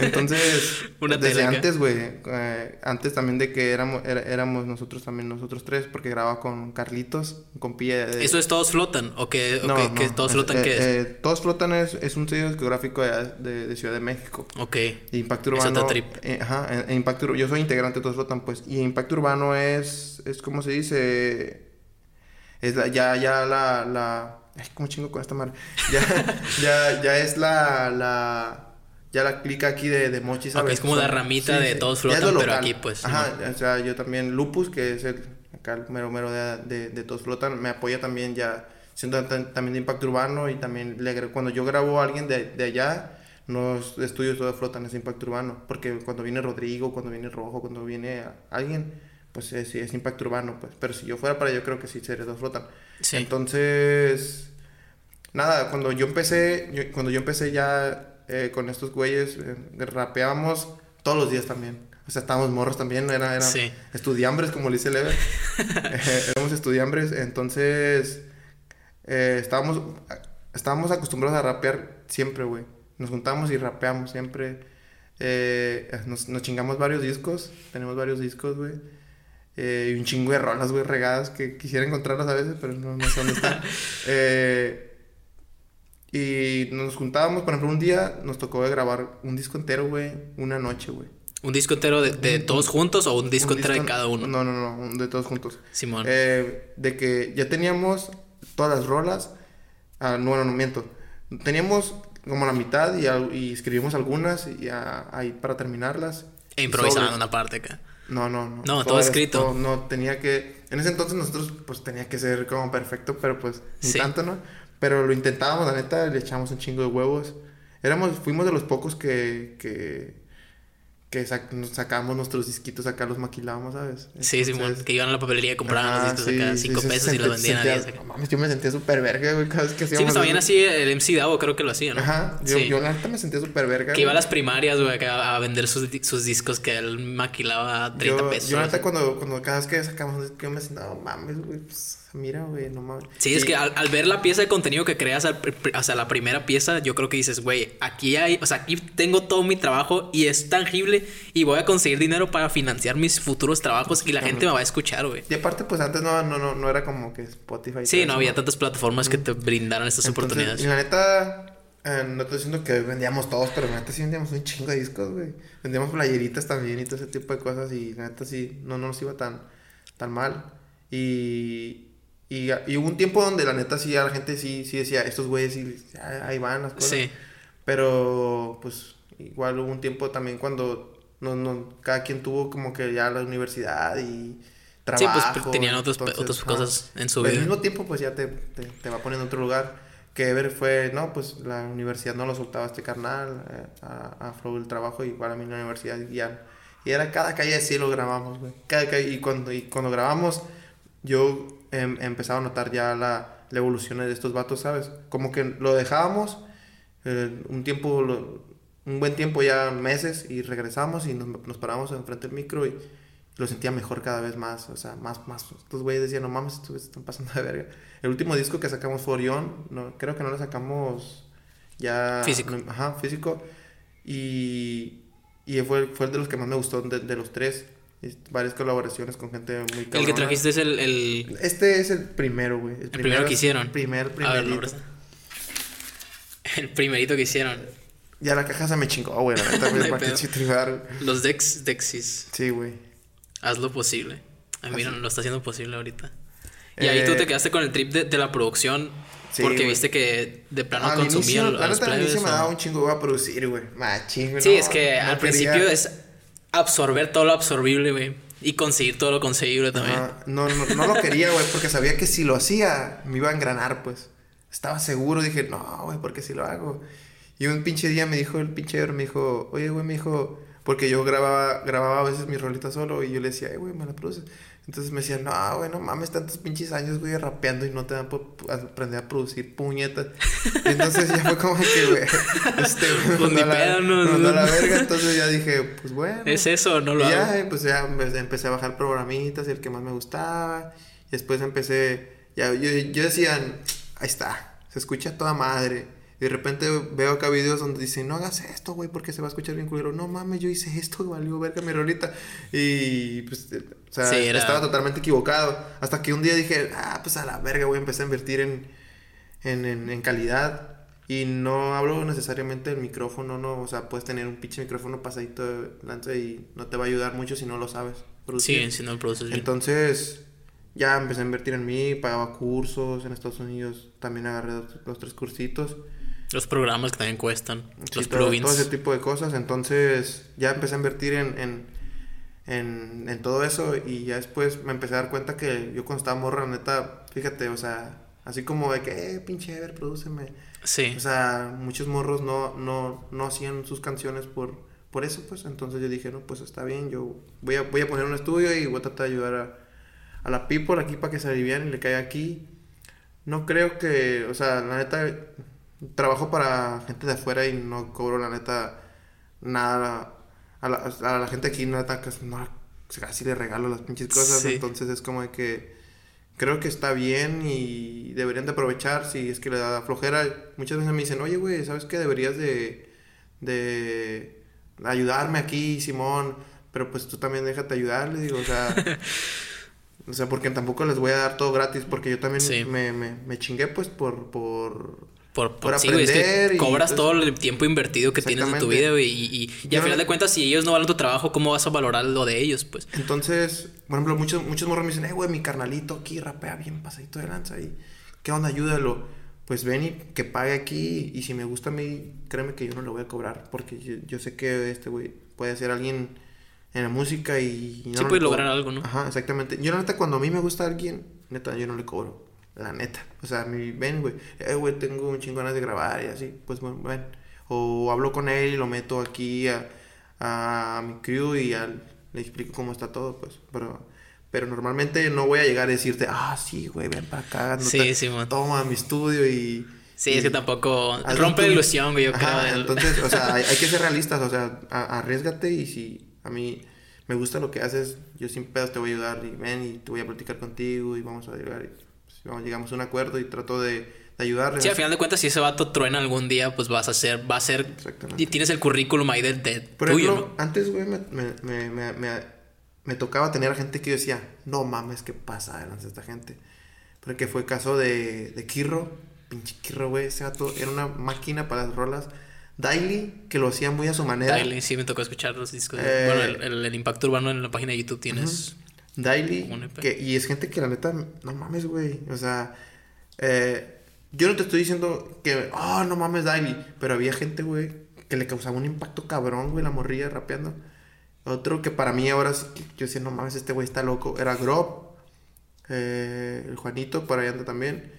Entonces, Una desde antes, güey. eh, antes también de que éramos, éramos nosotros también, nosotros tres, porque grababa con Carlitos, con Pilla de... ¿Eso es Todos Flotan? ¿O No, no, qué Todos es- Flotan eh, qué es? eh, Todos Flotan es, es un sello discográfico de, de, de Ciudad de México. ok. Y Impacto Es Urbano. otro trip. ajá, Impacto Yo soy integrante de Todos Flotan, pues. Y Impacto Urbano es. Es como se dice. Es la, ya, ya la. la ay, ¿cómo chingo con esta madre? Ya, ya, ya es la. la ya la clica aquí de, de Mochi, ¿sabes? Ok, es como la ramita de Todos es Flotan, lo pero local. aquí, pues, Ajá, o sea, yo también. Lupus, que es el. Acá el mero mero de, de, de Todos Flotan, me apoya también ya. Siendo también de Impacto Urbano y también le cuando yo grabo a alguien de, de allá, los estudios todos flotan ese impacto urbano. Porque cuando viene Rodrigo, cuando viene Rojo, cuando viene alguien, pues es, es impacto urbano. pues Pero si yo fuera para yo creo que sí sería dos flotan. Sí. Entonces, nada, cuando yo empecé, yo- cuando yo empecé ya eh, con estos güeyes, eh, rapeábamos todos los días también. O sea, estábamos morros también, era, era Sí. estudiambres, como le dice Lever. Eh, éramos estudiambres, entonces eh, estábamos, estábamos acostumbrados a rapear siempre, güey. Nos juntamos y rapeamos siempre. Nos, nos chingamos varios discos, tenemos varios discos, güey. Y un chingo de rolas, güey, regadas que quisiera encontrarlas a veces, pero no, no sé dónde están. Eh, y nos juntábamos, por ejemplo, un día nos tocó grabar un disco entero, güey, una noche, güey. ¿Un disco entero de, de Un- todos juntos o un disco Un entero de disco- cada uno? No, no, no, de todos juntos. Simón. Eh, de que ya teníamos todas las rolas, Ah, no, no, no miento. Teníamos como la mitad y, escribimos algunas y ah, ahí para terminarlas. E improvisando una parte acá. No, no, no. No, todo escrito. todo- no, tenía que... En ese entonces nosotros pues tenía que ser como perfecto, pero pues ni Sí. tanto, ¿no? Pero lo intentábamos, la neta, le echamos un chingo de huevos. Éramos, fuimos de los pocos que... que que sac- nos sacábamos nuestros disquitos acá, los maquilábamos, ¿sabes? Sí, Entonces- que iban a la papelería y compraban los discos acá, sí, 5 sí, pesos se y los vendían sentía- acá. No mames, yo me sentía súper verga, güey, cada vez que Sí, hacíamos pues también así el MC Davo creo que lo hacía, ¿no? Ajá, yo, Sí. yo la neta me sentía súper verga. Que iba a las primarias, güey, acá a vender sus, sus discos que él maquilaba a 30 yo, pesos. Yo la neta cuando, cuando cada vez que sacamos un disco, yo me sentía, no mames, güey, pues mira, güey, no mames. Sí, es que al, al ver la pieza de contenido que creas, al o sea, la primera pieza, yo creo que dices, güey, aquí hay, o sea, aquí tengo todo mi trabajo y es tangible y voy a conseguir dinero para financiar mis futuros trabajos y la gente me va a escuchar, güey. Y aparte, pues antes no, no, no, no era como que Spotify. Sí, no eso, había tantas plataformas que te brindaran estas Entonces, oportunidades. Y la neta, eh, no estoy diciendo que vendíamos todos, pero la neta sí vendíamos un chingo de discos, güey. Vendíamos playeritas también y todo ese tipo de cosas y la neta sí, no, no nos iba tan, tan mal. Y, y, y hubo un tiempo donde la neta sí, a la gente sí, sí decía, estos güeyes sí, ah, ahí van las cosas. Sí. Pero, pues, igual hubo un tiempo también cuando no, no, cada quien tuvo como que ya la universidad y Sí, pues trabajo. tenían otros, entonces, otras ajá. cosas en su Pero al vida. mismo tiempo, pues ya te, te, te va poniendo en otro lugar. Que Ever fue, no, pues la universidad no lo soltaba este carnal, eh, a, a Flow el trabajo, igual a mí la universidad ya. Y era cada calle de cielo grabamos, güey. Cada calle, y cuando, y cuando grabamos, yo em, empezaba a notar ya la, la evolución de estos vatos, ¿sabes? Como que lo dejábamos eh, un tiempo, lo- un buen tiempo ya, meses, y regresamos y nos, nos paramos enfrente del micro y lo sentía mejor cada vez más, o sea, más, más. Estos güeyes decían, no mames, estos güeyes están pasando de verga. El último disco que sacamos fue Orión, no, creo que no lo sacamos ya... Físico. no, ajá, físico. Y, y fue, fue el de los que más me gustó de, de los tres. Varias colaboraciones con gente muy El que cabrona. trajiste es el, el, Este es el primero, güey. El, primero que hicieron. El primer, A ver, primerito. nombres. El primerito que hicieron. Ya la caja se me chingó, güey. La neta, güey, para chitribar. Los Dex, Dexis. Sí, güey. Haz lo posible. Ay, mira, lo está haciendo posible ahorita. Y ahí tú Eh, te quedaste con el trip de, de la producción. Sí, porque güey. viste que de plano Al consumía inicio, a la los neta, al inicio me daba un chingo a producir, güey. Machín, güey. Sí, no, es que no al quería. principio es absorber todo lo absorbible, güey. Y conseguir todo lo conseguible también. No, no, no lo quería, güey, porque sabía que si lo hacía me iba a engranar, pues. Estaba seguro, dije, no, güey, porque si lo hago. Y un pinche día me dijo, el pinche me dijo, oye, güey, me dijo, porque yo grababa, grababa a veces mi rolita solo y yo le decía, "Ay, güey, me la produces. Entonces me decía, no, güey, no mames, tantos pinches años, güey, rapeando y no te dan por aprender a producir puñetas. Y entonces ya fue como que, güey, este, Pues mandó la- pedo, ¿no? me mandó a la verga. Entonces ya dije, pues bueno. Es eso, no lo Y hago. ya, eh, pues ya empe- empecé a bajar programitas, el que más me gustaba. Y después empecé, ya, yo, yo decía, ahí está, se escucha a toda madre. Y de repente veo acá videos donde dicen, no hagas esto, güey, porque se va a escuchar bien culero. No mames, yo hice esto, valió verga mi rolita. Y pues, eh, o sea, Sí, era- estaba totalmente equivocado. Hasta que un día dije, ah, pues a la verga, güey, empecé a invertir en, en, en, en calidad. Y no hablo necesariamente del micrófono, no. O sea, puedes tener un pinche micrófono pasadito de lanza y no te va a ayudar mucho si no lo sabes. producir. Sí, si no lo produces bien. Entonces, ya empecé a invertir en mí, pagaba cursos en Estados Unidos, también agarré dos, dos tres cursitos. Los programas que también cuestan. Sí, los todo, plugins. todo ese tipo de cosas. Entonces, ya empecé a invertir en, en, en, en todo eso y ya después me empecé a dar cuenta que yo cuando estaba morra, neta, fíjate, o sea, así como de que, eh, pinche Ever, prodúceme. Sí. O sea, muchos morros no, no, no hacían sus canciones por, por eso, pues. Entonces yo dije, no, pues está bien, yo voy a, voy a poner un estudio y voy a tratar de ayudar a, a la people aquí para que se alivian y le caiga aquí. No creo que, o sea, la neta, trabajo para gente de afuera y no cobro, la neta, nada. A la, a la gente aquí, neta, casi, no, casi le regalo las pinches cosas. Sí. Entonces es como de que creo que está bien y deberían de aprovechar si es que le da flojera. Muchas veces me dicen, oye, güey, ¿sabes qué? Deberías de, de ayudarme aquí, Simón. Pero pues tú también déjate ayudar, le digo, o sea... o sea, porque tampoco les voy a dar todo gratis, porque yo también Sí. me, me, me chingué, pues, por... por Por, por sí, güey, es que aprender y, cobras pues, todo el tiempo invertido que tienes de tu vida, güey. Y, y, y al final de cuentas, si ellos no valen tu trabajo, ¿cómo vas a valorar lo de ellos? Pues Entonces, por ejemplo, muchos, muchos morros me dicen, eh, güey, mi carnalito aquí rapea bien pasadito de lanza y ¿qué onda? Ayúdalo. pues ven y que pague aquí y si me gusta a mí, créeme que yo no le voy a cobrar porque yo, yo sé que este güey puede ser alguien en la música y... No sí puede lograr algo, ¿no? Ajá, exactamente. Yo la neta cuando a mí me gusta alguien, neta, yo no le cobro. La neta. O sea, mi, ven, güey, eh, güey, tengo un chingo ganas de grabar y así, pues bueno, ven. O hablo con él y lo meto aquí a, a mi crew y al, le explico cómo está todo, pues. Pero pero normalmente no voy a llegar a decirte, ah, sí, güey, ven para acá. No sí, sí, Toma mi estudio y. Sí, es que tampoco. Rompe la ilusión, güey, yo creo. Entonces, o sea, hay, que ser realistas, o sea, arriesgate y si a mí me gusta lo que haces, yo sin pedos te voy a ayudar y ven y te voy a platicar contigo y vamos a llegar. Y, llegamos a un acuerdo y trato de, de ayudarle. Sí, al final de cuentas, si ese vato truena algún día, pues vas a ser, va a ser. Y tienes el currículum ahí de, de Por tuyo, antes, güey, me, me, me, me tocaba tener a gente que yo decía, no mames, ¿qué pasa adelante de esta gente? Porque fue caso de, de Kirro, pinche Kirro, güey, ese gato era una máquina para las rolas. Daily, que lo hacía muy a su manera. Daily, sí, me tocó escuchar los discos. Eh, bueno, el, impacto urbano en la página de YouTube tienes. Daily, que, y es gente que la neta, no mames, güey. O sea, eh, yo no te estoy diciendo que, oh, no mames, Daily. Pero había gente, güey, que le causaba un impacto cabrón, güey, la morrilla rapeando. Otro que para mí ahora yo decía, no mames, este güey está loco, era Grob, eh, el Juanito, por ahí anda también.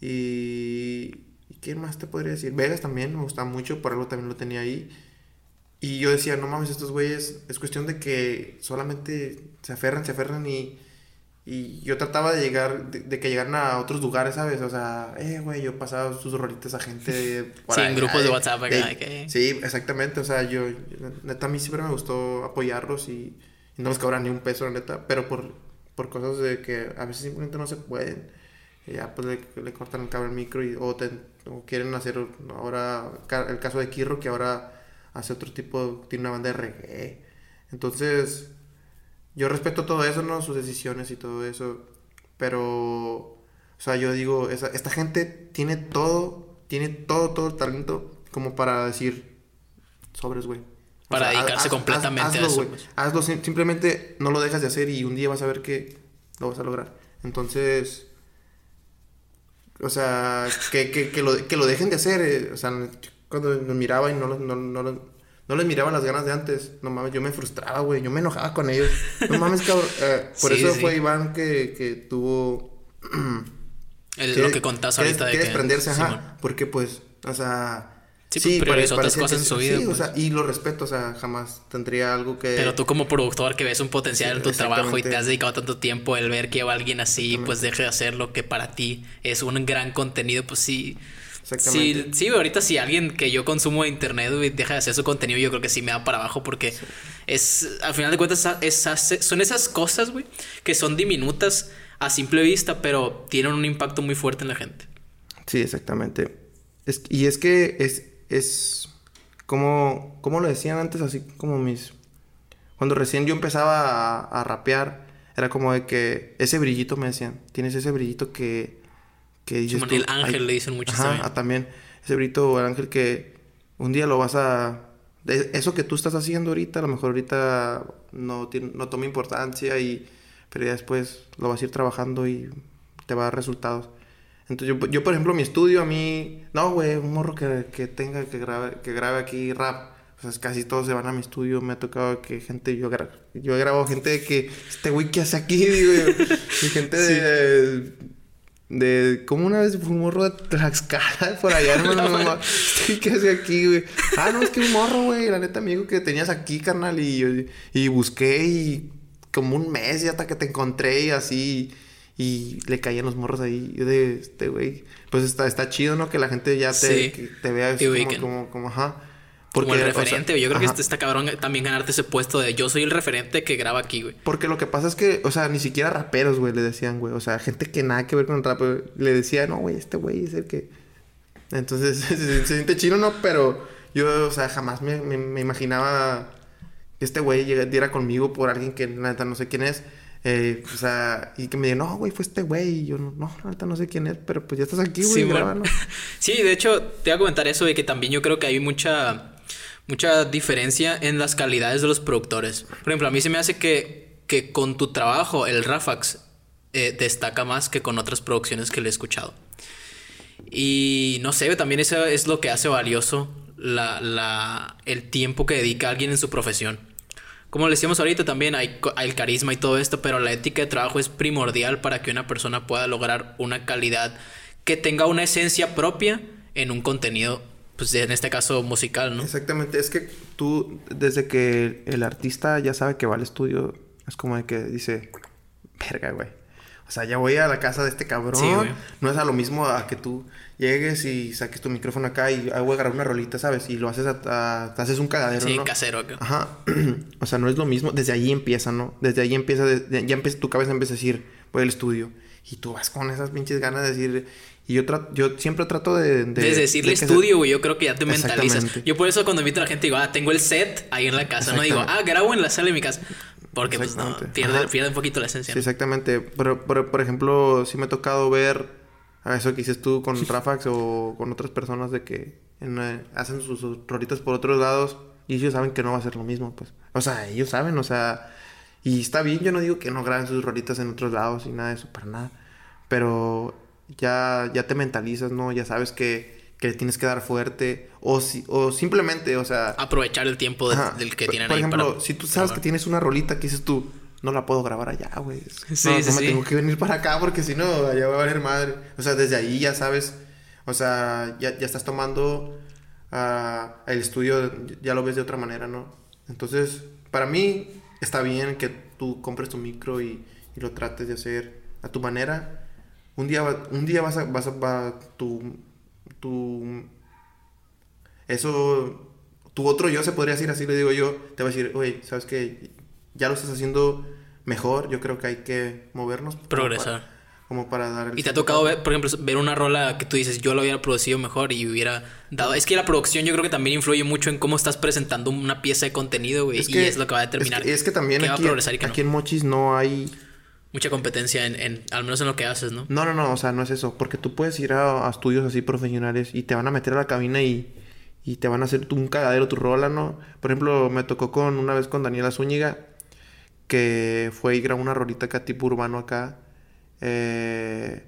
Y, y ¿quién más te podría decir? Vegas también, me gustaba mucho, por algo también lo tenía ahí. Y yo decía, no mames, estos güeyes, es cuestión de que solamente se aferran, se aferran y y yo trataba de llegar, de, que llegaran a otros lugares, ¿sabes? O sea, eh, güey, yo pasaba sus rolitas a gente. sí, en grupos de, WhatsApp Sí, exactamente. O sea, yo, neta, a mí siempre me gustó apoyarlos y, no les cobran ni un peso, neta. Pero por, por cosas de que a veces simplemente no se pueden. Y ya, pues le, cortan el cable al micro y, o, o quieren hacer ahora, el caso de Kirro, que ahora hace otro tipo, tiene una banda de reggae. Entonces yo respeto todo eso, ¿no? Sus decisiones y todo eso. Pero, o sea, yo digo, esta gente tiene todo, tiene todo, todo el talento como para decir, sobres, güey. Para dedicarse completamente hazlo, a eso. Pues. Hazlo, simplemente no lo dejas de hacer y un día vas a ver que lo vas a lograr. Entonces, o sea, que, que, que, lo, que lo dejen de hacer. Eh, o sea, cuando me miraba y no, no, no, no les miraba las ganas de antes. No mames, yo me frustraba, güey. Yo me enojaba con ellos. No mames, cabrón. Eh, por eso fue Iván que, que tuvo. es lo que contás ahorita de que. desprenderse, ajá. Porque, pues, o sea. Sí, sí pues, otras cosas en su vida. Sí, o sea, y lo respeto, o sea, jamás tendría algo que. Pero tú, como productor, que ves un potencial en tu trabajo y te has dedicado tanto tiempo el ver que alguien así, pues deje de hacer lo que para ti es un gran contenido, pues sí Sí, sí, ahorita si alguien que yo consumo internet deja de hacer su contenido, yo creo que sí me da para abajo porque es, al final de cuentas, son esas cosas, güey, que son diminutas a simple vista, pero tienen un impacto muy fuerte en la gente. Sí, exactamente. y es que es, es como, como lo decían antes, así como mis... Cuando recién yo empezaba a, a rapear, era como de que ese brillito me decían, tienes ese brillito que que dices el ángel le dicen mucho también. Ah, también. Ese brito el ángel que un día lo vas a... Eso que tú estás haciendo ahorita, a lo mejor ahorita no, tiene, no toma importancia y... Pero ya después lo vas a ir trabajando y te va a dar resultados. Entonces yo, yo por ejemplo, mi estudio a mí... No, güey, un morro que, que tenga que grabe, que grabe aquí rap. O sea, casi todos se van a mi estudio. Me ha tocado que gente... Yo, yo he grabado gente de que... Este güey, ¿qué hace aquí? Digo, y gente de... De como una vez fue un morro de Tlaxcala por allá, hermano. ¿Qué hace aquí, güey? Ah, no, es que un morro, güey. La neta, amigo, que tenías aquí, carnal. Y, y busqué y como un mes y hasta que te encontré y así. Y le caían los morros ahí. de este, güey. Pues está, está chido, ¿no? Que la gente ya te, te vea como, como, como, ajá. Porque, como el referente, Yo creo que está cabrón también ganarte ese puesto de yo soy el referente que graba aquí, güey. Porque lo que pasa es que, o sea, ni siquiera raperos, güey, le decían, güey. O sea, gente que nada que ver con el rap, le decía, no, güey, este güey es el que. Entonces, se, siente chino, ¿no? Pero yo, o sea, jamás me, me, imaginaba que este güey diera conmigo por alguien que la neta no sé quién es. Eh, o sea, y que me diga, no, güey, fue este güey. Y yo, no, no, neta no sé quién es, pero pues ya estás aquí, güey, sí, graba, sí, de hecho, te voy a comentar eso de que también yo creo que hay mucha mucha diferencia en las calidades de los productores. Por ejemplo, a mí se me hace que, que con tu trabajo el Rafax eh, destaca más que con otras producciones que le he escuchado. Y no sé, también eso es lo que hace valioso la, la, el tiempo que dedica alguien en su profesión. Como le decíamos ahorita, también hay, hay, el carisma y todo esto, pero la ética de trabajo es primordial para que una persona pueda lograr una calidad que tenga una esencia propia en un contenido, pues en este caso musical, ¿no? Exactamente, es que tú, desde que el artista ya sabe que va al estudio, es como de que dice, verga, güey. O sea, ya voy a la casa de este cabrón. Sí, no es a lo mismo a que tú llegues y saques tu micrófono acá y voy a agarrar una rolita, ¿sabes? Y lo haces a, haces un cagadero, sí, ¿no? casero acá. Ajá. o sea, no es lo mismo. Desde ahí empieza, ¿no? Desde ahí empieza, ya empieza, tu cabeza empieza a decir, voy al estudio. Y tú vas con esas pinches ganas de decir... Y yo, yo siempre trato de... de Desde decirle estudio, güey, yo creo que ya te mentalizas. Yo por eso cuando invito a la gente digo, ah, tengo el set ahí en la casa. No digo, ah, grabo en la sala de mi casa. Porque pues no, pierde, pierde, un poquito la esencia. Sí, exactamente. Pero, por, por ejemplo, sí me ha tocado ver a eso que dices tú con Rafax o con otras personas de que eh, hacen sus, rolitas por otros lados y ellos saben que no va a ser lo mismo, pues. O sea, ellos saben, o sea, y está bien, yo no digo que no graben sus rolitas en otros lados y nada de eso, para nada. Pero ya, ya te mentalizas, ¿no? Ya sabes que, que le tienes que dar fuerte o, si, o simplemente, o sea... Aprovechar el tiempo del que tienen por ejemplo, si tú sabes que tienes una rolita que dices tú, no la puedo grabar allá, güey. Sí, no, sí, no me tengo que venir para acá porque si no, allá va a valer madre. O sea, desde ahí ya sabes, o sea, ya, ya estás tomando uh, el estudio, ya lo ves de otra manera, ¿no? Entonces, para mí está bien que tú compres tu micro y, y lo trates de hacer a tu manera. Un día, un día vas a, vas a, va, tu, tu, eso, tu otro yo se podría decir así, le digo yo, te va a decir, oye, ¿sabes qué? ya lo estás haciendo mejor, yo creo que hay que movernos. Progresar. Como para, dar el Y te ha tocado ver, por ejemplo, ver una rola que tú dices, yo lo hubiera producido mejor y hubiera dado. Es que la producción yo creo que también influye mucho en cómo estás presentando una pieza de contenido, güey. y es lo que va a determinar. Es que, también aquí, aquí en Mochis no hay. Mucha competencia en, al menos en lo que haces, ¿no? No, no, no, o sea, no es eso. Porque tú puedes ir a, a estudios así profesionales y te van a meter a la cabina y y te van a hacer un cagadero tu rola, ¿no? Por ejemplo, me tocó con una vez con Daniela Zúñiga que fue y grabó una rolita acá tipo urbano acá. Eh,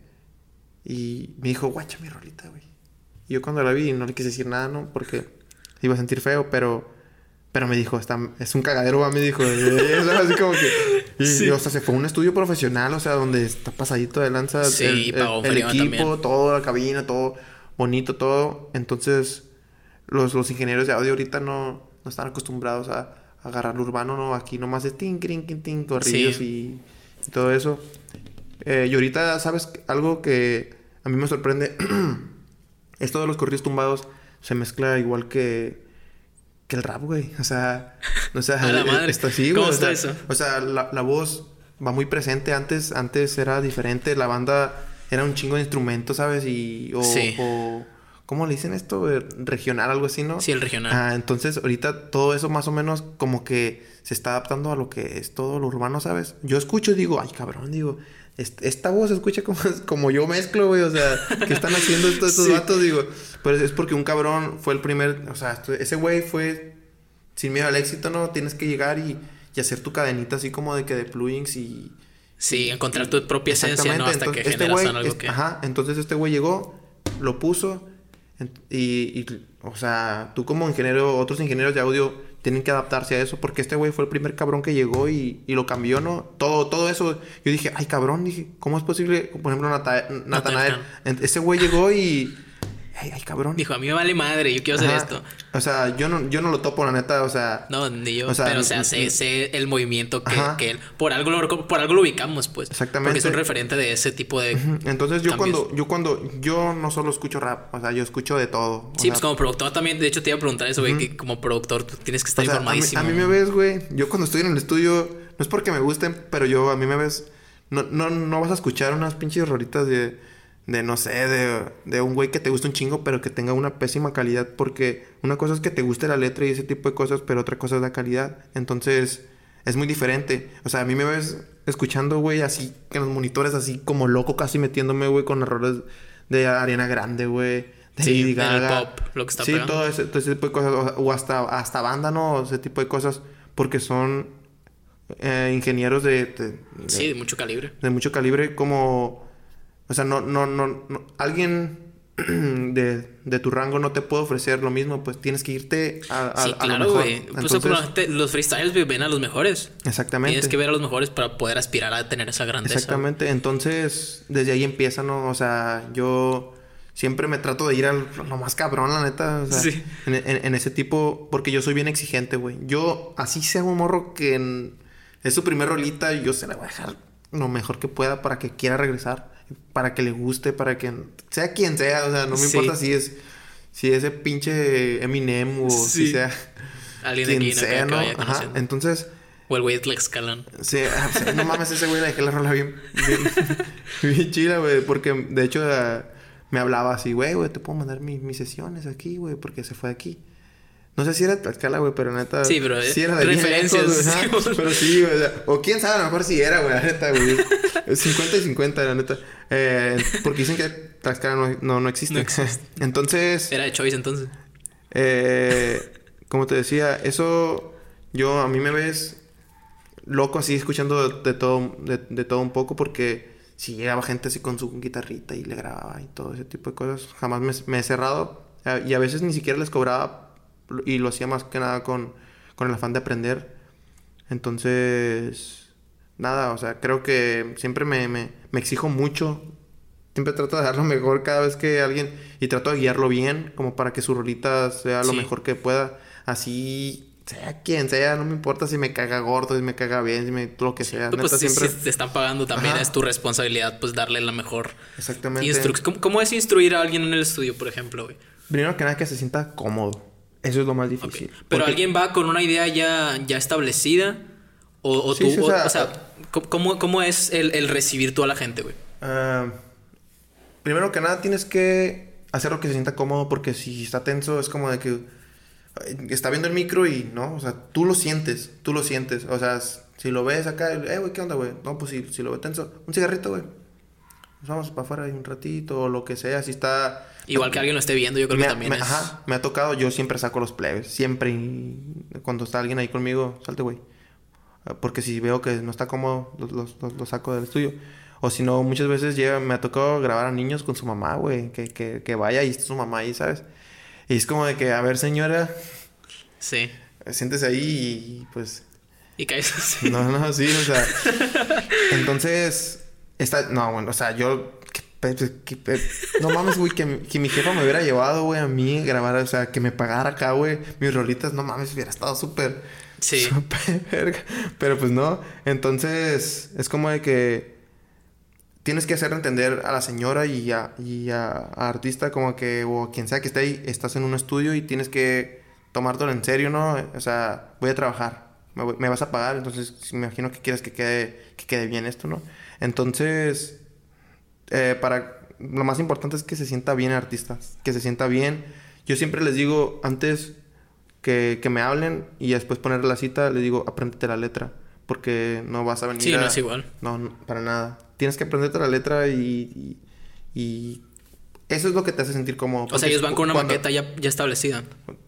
y me dijo, guacha mi rolita, güey. Y yo cuando la vi no le quise decir nada, ¿no? Porque iba a sentir feo, pero... Pero me dijo, está, es un cagadero, va, me dijo. así como que... Y, o sea, se fue a un estudio profesional, o sea, donde está pasadito de lanza sí, el, equipo, todo, la cabina, todo bonito, todo. Entonces, los, los ingenieros de audio ahorita no, no están acostumbrados a agarrar lo urbano, ¿no? Aquí nomás es tin, tin, tin, tin, corridos y, todo eso. Eh, y ahorita, ¿sabes? Algo que a mí me sorprende. Esto de los corridos tumbados se mezcla igual que, que el rap, güey. O sea, o sea, a la madre. Está así, ¿Cómo o está sea, eso? O sea, la, la, voz va muy presente. Antes, antes era diferente. La banda era un chingo de instrumentos, ¿sabes? Y, o, sí. o ¿Cómo le dicen esto? Eh, regional, algo así, ¿no? Sí, el regional. Ah, entonces ahorita todo eso más o menos como que se está adaptando a lo que es todo lo urbano, ¿sabes? Yo escucho y digo, ay, cabrón, digo, esta voz se escucha como, como yo mezclo, güey, o sea, ¿qué están haciendo estos, estos sí. Digo, pero es porque un cabrón fue el primer, o sea, ese güey fue sin miedo al éxito, ¿no? Tienes que llegar y, y hacer tu cadenita así como de que de plugins y... Sí, encontrar tu propia esencia, ¿no? Hasta entonces, que este generas güey, algo es, que... Ajá, entonces este güey llegó, lo puso y, y, o sea, tú como ingeniero, otros ingenieros de audio tienen que adaptarse a eso porque este güey fue el primer cabrón que llegó y, y, lo cambió, ¿no? Todo, todo eso. Yo dije, ay, cabrón, dije, ¿cómo es posible? Por ejemplo, Natanael. Ese güey llegó y ay, ay, cabrón. Dijo, a mí me vale madre, yo quiero hacer Ajá. esto. O sea, yo no, yo no lo topo, la neta, o sea. No, ni yo. O sea, pero, o sea, sé, sé el movimiento que, que él... Por algo, lo, por algo lo ubicamos, pues. Exactamente. Porque es un referente de ese tipo de... Entonces yo cambios. cuando, yo cuando, yo no solo escucho rap, o sea, yo escucho de todo. Sí, sea, pues como productor también, de hecho te iba a preguntar eso, güey, que como productor tú tienes que estar o sea, a, mí, informadísimo. a mí me ves, güey. Yo cuando estoy en el estudio, no es porque me gusten, pero yo, a mí me ves. No, no, no vas a escuchar unas pinches rolitas de, de no sé, de, de un güey que te gusta un chingo, pero que tenga una pésima calidad. Porque una cosa es que te guste la letra y ese tipo de cosas, pero otra cosa es la calidad. Entonces, es muy diferente. O sea, a mí me ves escuchando, güey, así, en los monitores, así como loco, casi metiéndome, güey, con errores de Ariana Grande, güey. De Sí, en el Gaga. pop, lo que está Sí, pegando. todo ese, todo ese tipo de cosas. O, o hasta, hasta banda, ¿no? Ese tipo de cosas. Porque son eh, ingenieros de, de- de- Sí, de mucho calibre. de mucho calibre como... O sea, no, no, no, no- Alguien de, de, tu rango no te puedo ofrecer lo mismo, pues tienes que irte a, a, sí, claro, lo mejor. güey. Pues Entonces, los freestyles ven a los mejores. Exactamente. Tienes que ver a los mejores para poder aspirar a tener esa grandeza. Exactamente. Entonces, desde ahí empieza, ¿no? O sea, yo siempre me trato de ir a lo más cabrón, la neta. O sea, Sí. en, en- en ese tipo, porque yo soy bien exigente, güey. Yo, así sea un morro que en- es su primer rolita, yo se la voy a dejar lo mejor que pueda para que quiera regresar, para que le guste, para que sea quien sea. O sea, no me Sí. importa si es, si ese pinche Eminem o si Sí. sea Alguien de quien aquí, ¿no? Que- sea, ¿no? Ajá. Entonces. O el güey de Tlaxcalan. Sí, ah, sí, no mames, ese güey le dejé la rola bien, bien, bien chila, güey. Porque de hecho ah, me hablaba así, güey, güey, te puedo mandar mi- mis sesiones aquí, güey, porque se fue de aquí. No sé si era de Tlaxcala, güey, pero neta. Sí, pero, eh, era de bien referencias, lejos, sí, pero sí, güey. o sea, O quién sabe, a lo mejor sí era, güey, la neta, güey. Es 50 y 50, la neta. Eh, porque dicen que Tlaxcala no, no, no existe. No existe. Entonces. Era de Choice entonces. Eh, como te decía, eso yo a mí me ves loco así escuchando de, de todo de, de todo un poco porque si llegaba gente así con su guitarrita y le grababa y todo ese tipo de cosas, jamás me, me he cerrado y a veces ni siquiera les cobraba y lo hacía más que nada con, con el afán de aprender. Entonces, nada, o sea, creo que siempre me, me, me exijo mucho Siempre trato de dar lo mejor cada vez que alguien... Y trato de guiarlo bien, como para que su rolita sea lo Sí. mejor que pueda. Así, sea quien sea, no me importa si me caga gordo, si me caga bien, si me... Lo que sea. Pues, Neta, pues, si, siempre... si te están pagando también Ajá. es tu responsabilidad pues darle la mejor Exactamente. instrucción. ¿Cómo, cómo es instruir a alguien en el estudio, por ejemplo, güey? Primero que nada, que se sienta cómodo. Eso es lo más difícil. Pero Porque- alguien va con una idea ya, ya establecida o, o Sí, tú, sí, o sea, o sea, ¿cómo, cómo es el, el recibir tú a la gente, güey? Ah, primero que nada tienes que hacer lo que se sienta cómodo porque si está tenso es como de que ay, está viendo el micro y no, o sea, tú lo sientes, tú lo sientes, o sea, si lo ves acá, eh, güey, ¿qué onda, güey? No, pues si, si lo ve tenso, un cigarrito, güey. Nos vamos para afuera un ratito o lo que sea, si está... Igual que alguien lo esté viendo, yo creo me, que también me- es... ajá, me ha tocado, yo siempre saco los plebes, siempre. cuando está alguien ahí conmigo, salte, güey. Porque si veo que no está cómodo, los saco del estudio. O si no, muchas veces llega, me ha tocado grabar a niños con su mamá, güey. Que, que, que vaya y está su mamá ahí, ¿sabes? Y es como de que, a ver, señora, Sí. siéntese ahí y pues... Y caes así. No, no, sí, o sea... entonces, está... No, bueno, o sea, yo... que pe- que no mames, güey, que, que mi jefa me hubiera llevado, güey, a mí grabar, o sea, que me pagara acá, güey, mis rolitas, no mames, hubiera estado súper... Sí. Pero pues no, entonces es como de que tienes que hacer entender a la señora y a, y a, artista como que, o quien sea que esté ahí, estás en un estudio y tienes que tomártelo en serio, ¿no? O sea, voy a trabajar, me, vas a pagar, entonces me imagino que quieres que quede, que quede bien esto, ¿no? Entonces, eh, para lo más importante es que se sienta bien el artista, que se sienta bien. Yo siempre les digo antes que, que me hablen y después poner la cita, les digo, apréndete la letra, porque no vas a venir Sí, a- no es igual. no, no, para nada. Tienes que aprenderte la letra y, y, y eso es lo que te hace sentir cómodo. O sea, ellos van con una cuando- maqueta ya, ya establecida.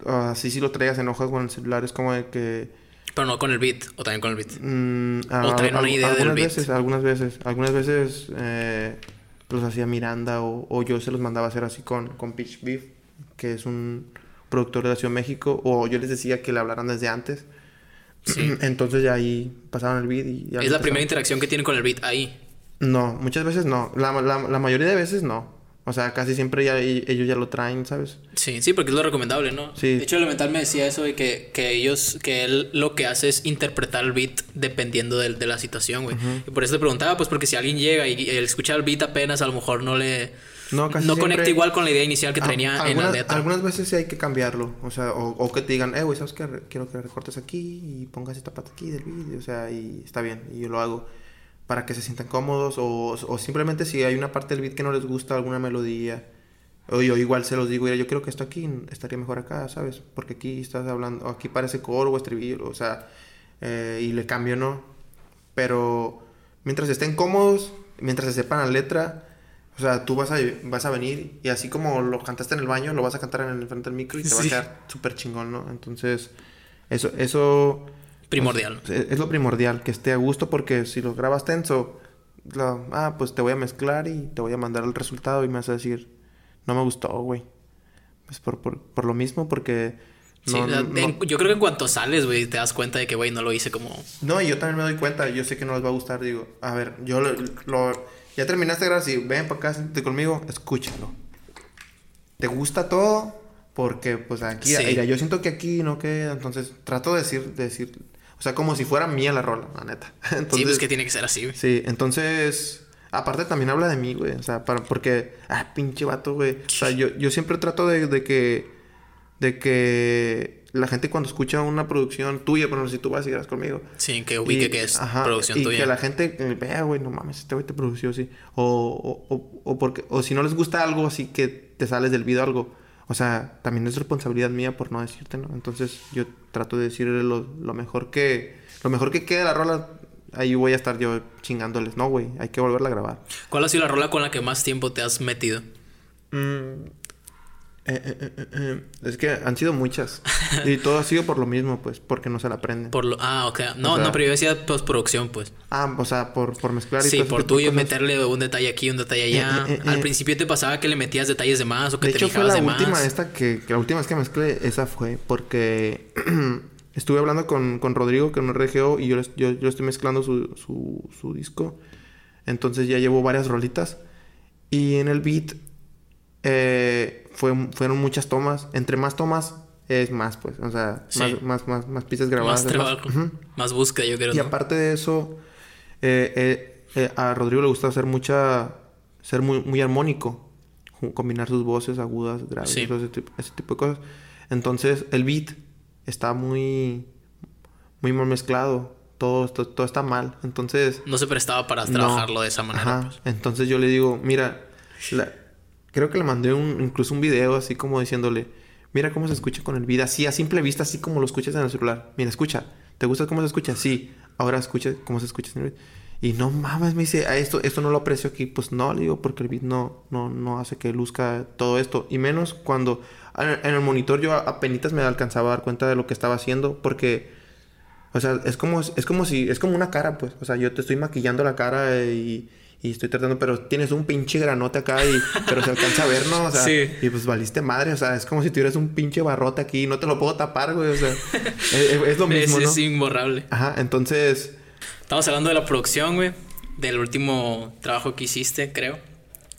ah, sí, sí lo traías en hojas con el celular, es como de que... Pero no con el beat. O también con el beat. Mm, O traen una idea del algunas beat. veces, algunas veces, algunas veces eh, los hacía Miranda o, o yo se los mandaba a hacer así con, con Pitch Beef, que es un productor de la Ciudad de México, o yo les decía que le hablaran desde antes. Sí. Entonces ya ahí pasaban el beat y ya es la primera interacción que tienen con el beat ahí. No, muchas veces no. La, la, la mayoría de veces no. O sea, casi siempre ya e- ellos ya lo traen, ¿sabes? Sí, sí, porque es lo recomendable, ¿no? Sí. De hecho, Elemental me decía eso de que, que ellos, que él lo que hace es interpretar el beat dependiendo de, de la situación, güey. Y por eso te preguntaba, pues porque si alguien llega y, y escucha el beat apenas, a lo mejor no le... No, casi no siempre- conecta igual con la idea inicial que tenía en la algunas, letra. algunas veces sí hay que cambiarlo. O sea, o, o que te digan, eh, güey, ¿sabes qué? Quiero que recortes aquí y pongas esta parte aquí del vídeo. O sea, y está bien. Y yo lo hago para que se sientan cómodos. O, o simplemente si hay una parte del beat que no les gusta, alguna melodía. O yo igual se los digo, mira, yo creo que esto aquí estaría mejor acá, ¿sabes? Porque aquí estás hablando, o aquí parece coro o estribillo, o sea, eh, y le cambio, ¿no? Pero mientras estén cómodos, mientras se sepan la letra, o sea, tú vas a, vas a venir y así como lo cantaste en el baño, lo vas a cantar en el frente del micro y te va a Sí. quedar súper chingón, ¿no? Entonces, eso, eso Primordial. pues, es, es lo primordial, que esté a gusto porque si lo grabas tenso, lo- ah, pues te voy a mezclar y te voy a mandar el resultado y me vas a decir, no me gustó, güey. Pues por, por, por lo mismo, porque... Sí, No, no- yo creo que en cuanto sales, güey, te das cuenta de que, güey, no lo hice como... No, y yo también me doy cuenta, yo sé que no les va a gustar, digo, a ver, yo lo, lo- ya terminaste de grabar, si ven para acá, siéntate conmigo, escúchalo. ¿Te gusta todo? Porque, pues aquí, Sí. mira, yo siento que aquí no queda, entonces trato de decir, de decir, o sea, como si fuera mía la rola, la neta. Entonces, sí, pues que tiene que ser así, güey. Sí, entonces, aparte también habla de mí, güey, o sea, para, porque, ah, pinche vato, güey, o sea, yo, yo siempre trato de, de que, de que la gente cuando escucha una producción tuya, por ejemplo, si tú vas y grabas conmigo, Sí, que ubique y- que es ajá, producción y tuya. que la gente eh, vea, güey, no mames, este güey te produció así. O, o, o, o porque, o si no les gusta algo así que te sales del video algo. O sea, también es responsabilidad mía por no decirte, ¿no? Entonces yo trato de decirle lo, lo mejor que... Lo mejor que quede la rola, ahí voy a estar yo chingándoles. No, güey, hay que volverla a grabar. ¿Cuál ha sido la rola con la que más tiempo te has metido? Mm, eh, eh, eh, eh, es que han sido muchas. y todo ha sido por lo mismo, pues, porque no se la aprenden. Por lo... Ah, ok. No, O sea- no, pero yo decía postproducción, pues. Ah, o sea, por, por mezclar y Sí, por tuyo meterle un detalle aquí, un detalle allá. Eh, eh, eh, Al eh. principio te pasaba que le metías detalles de más o que De te hecho, fue fijabas la de última más. esta que, que la última vez que mezclé, esa fue porque estuve hablando con, con Rodrigo, que no RGO, y yo, yo, yo estoy mezclando su, su, su disco. Entonces ya llevo varias rolitas. Y en el beat eh, fue, fueron muchas tomas. Entre más tomas es más, pues. O sea, Sí. más, más, más, más pistas grabadas. Más trabajo. Más búsqueda, yo creo. Y ¿no? aparte de eso, eh, eh, eh, a Rodrigo le gusta hacer mucha... Ser muy, muy armónico. Combinar sus voces agudas, graves, Sí. todo ese, tipo, ese tipo de cosas. Entonces, el beat está muy... Muy mal mezclado. Todo, esto- todo está mal. Entonces... No se prestaba para no. trabajarlo de esa manera. Ajá. pues. Entonces yo le digo, mira... la- Creo que le mandé un, incluso un video así como diciéndole... Mira cómo se escucha con el beat. Así, a simple vista, así como lo escuchas en el celular. Mira, escucha. ¿Te gusta cómo se escucha? Sí. Ahora escucha cómo se escucha. Y no mames, me dice, a esto, esto no lo aprecio aquí. Pues no, le digo, porque el beat no, no, no hace que luzca todo esto. Y menos cuando en el- en el monitor yo apenas me alcanzaba a dar cuenta de lo que estaba haciendo. Porque, o sea, es como, es como si, es como una cara, pues. O sea, yo te estoy maquillando la cara eh, y, y estoy tratando, pero tienes un pinche granote acá y, pero se alcanza a ver, ¿no? O sea, Sí. y pues valiste madre. O sea, es como si tuvieras un pinche barrote aquí no te lo puedo tapar, güey. O sea, es, es lo mismo, es, ¿no? es imborrable. Ajá, entonces... Estamos hablando de la producción, güey. Del último trabajo que hiciste, creo.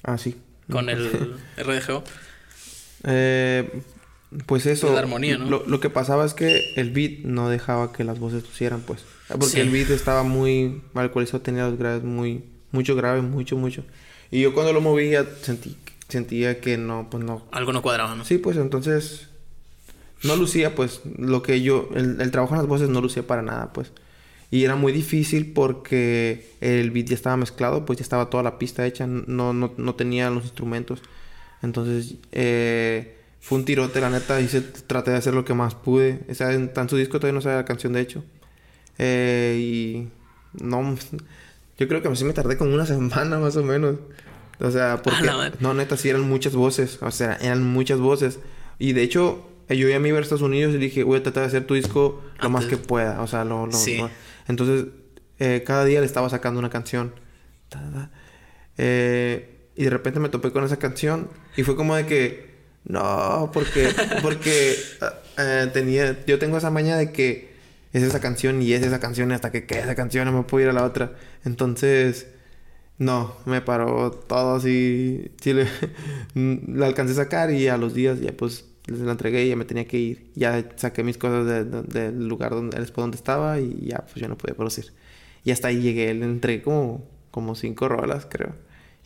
Ah, sí. Con el RDGO. Eh, pues eso. La armonía, ¿no? Lo, lo que pasaba es que el beat no dejaba que las voces pusieran, pues. Porque Sí. el beat estaba muy mal ecualizado, tenía los graves muy, mucho grave, mucho, mucho. Y yo cuando lo movía sentí, sentía que no, pues no. Algo no cuadraba, ¿no? Sí, pues entonces no lucía, pues lo que yo, el, el trabajo en las voces no lucía para nada, pues. Y era muy difícil porque el beat ya estaba mezclado, pues ya estaba toda la pista hecha, no, no, no tenía los instrumentos. Entonces, eh, fue un tirote, la neta, hice, traté de hacer lo que más pude. O sea, en, en su disco todavía no sale la canción, de hecho. Eh, y no, yo creo que sí me tardé como una semana más o menos. O sea, porque... madre. No, neta, sí eran muchas voces. O sea, eran muchas voces. Y de hecho, eh, yo ya me iba a Estados Unidos y dije, voy a tratar de hacer tu disco lo más que pueda. O sea, lo... lo- Sí. lo- Entonces, eh, cada día le estaba sacando una canción. Eh, y de repente me topé con esa canción y fue como de que... No, porque... Porque ah, eh, tenía... Yo tengo esa maña de que es esa canción y es esa canción y hasta que quede esa canción no me puedo ir a la otra. Entonces... No, me paró todo así. Sí, le, la alcancé a sacar y a los días ya pues les la entregué y ya me tenía que ir. Ya saqué mis cosas de- de- del lugar donde, el donde estaba y ya pues yo no podía producir. Y hasta ahí llegué, le entregué como, como cinco rolas, creo.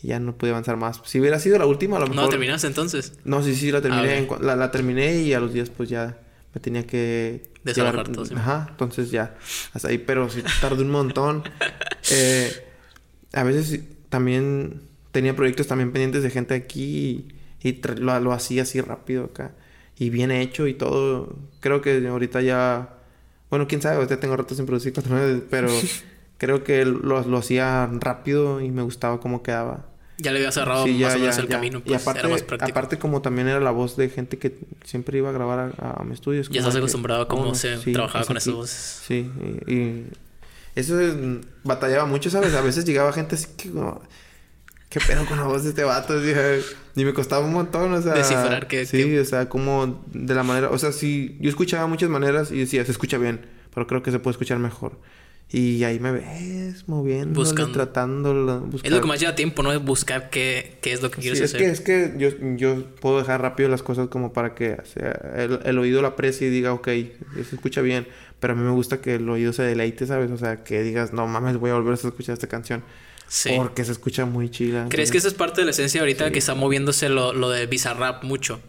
Y ya no pude avanzar más. Si hubiera sido la última, a lo mejor. ¿No terminaste entonces? No, sí, sí, la terminé. Ah, ok. en cua- la, la terminé y a los días pues ya me tenía que... Desalojar todo, sí. Ajá, entonces ya. Hasta ahí, pero sí tardé un montón. Eh, a veces también tenía proyectos también pendientes de gente aquí y, y lo, lo hacía así rápido acá. Y bien hecho y todo. Creo que ahorita ya... Bueno, quién sabe, ahorita tengo rato sin producir cuatro pero creo que lo, lo hacía rápido y me gustaba cómo quedaba. Ya le había cerrado Sí, ya, más o menos ya, el ya. camino, y pues aparte, era más práctico. aparte como también era la voz de gente que siempre iba a grabar a, a mi estudio. es Ya estás acostumbrado a cómo "Oh, se sí, trabajaba con aquí". esas voces. Sí, y, y eso es- batallaba mucho, ¿sabes? A veces llegaba gente así que, como- ¿qué pedo con la voz de este vato? Y me costaba un montón, o sea... Descifrar que... Sí, o sea, como de la manera... O sea, sí, yo escuchaba muchas maneras y decía, se escucha bien, pero creo que se puede escuchar mejor. Y ahí me ves moviendo, Buscando. tratando, Es lo que más lleva tiempo, ¿no? Es buscar qué, qué es lo que quieres Sí, es hacer. que, es que yo, yo puedo dejar rápido las cosas como para que o sea, el, el oído lo aprecie y diga, ok, se escucha bien. Pero a mí me gusta que el oído se deleite, ¿sabes? O sea, que digas, no mames, voy a volver a escuchar esta canción. Sí. Porque se escucha muy chila. ¿Crees que esa es parte de la esencia ahorita Sí. que está moviéndose lo, lo de Bizarrap mucho?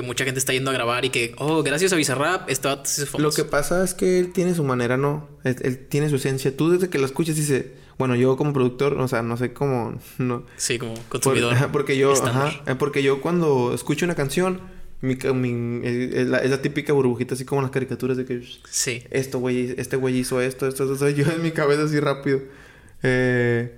Que mucha gente está yendo a grabar y que, oh, gracias a Bizarrap, esto hizo Lo que pasa es que él tiene su manera, ¿no? Él, él tiene su esencia. Tú desde que la escuchas dices, bueno, yo como productor, o sea, no sé cómo, no. Sí, como consumidor. porque yo, estándar. ajá, eh, porque yo cuando escucho una canción, mi, eh, es, la, es la típica burbujita, así como las caricaturas de que Sí. esto, güey, este güey hizo esto, esto, esto, yo en mi cabeza así rápido. Eh,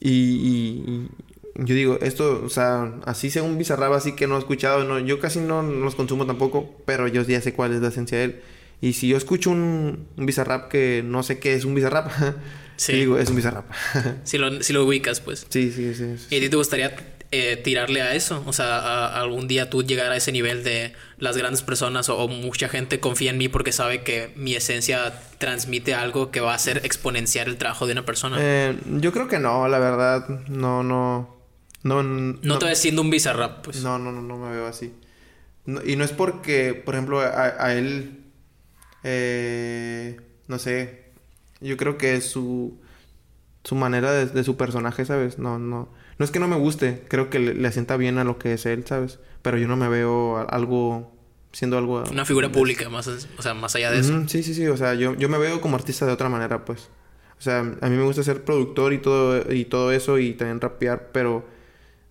y yo digo, esto, o sea, así sea un bizarrap así que no he escuchado, no, yo casi no los consumo tampoco, pero yo ya sé cuál es la esencia de él. Y si yo escucho un, un bizarrap que no sé qué es un bizarrap, Sí. digo, es un bizarrap. Si lo, si lo ubicas, pues. sí, sí, sí. sí. ¿Y a ti te gustaría eh, tirarle a eso? O sea, a- a algún día tú llegar a ese nivel de las grandes personas o, o mucha gente confía en mí porque sabe que mi esencia transmite algo que va a hacer exponenciar el trabajo de una persona. Eh, yo creo que no, la verdad, no, no, no, no, te ves siendo un bizarrap, pues. No, no, no, no me veo así. No- y no es porque, por ejemplo, a, a él, eh, no sé, yo creo que es su, su manera de, de su personaje, ¿sabes? No, no, no es que no me guste, creo que le, le asienta bien a lo que es él, ¿sabes? Pero yo no me veo a- algo, siendo algo... Una figura pública, más, o sea, más allá de eso. Sí, sí, sí, o sea, yo, yo me veo como artista de otra manera, pues. O sea, a mí me gusta ser productor y todo, y todo eso y también rapear, pero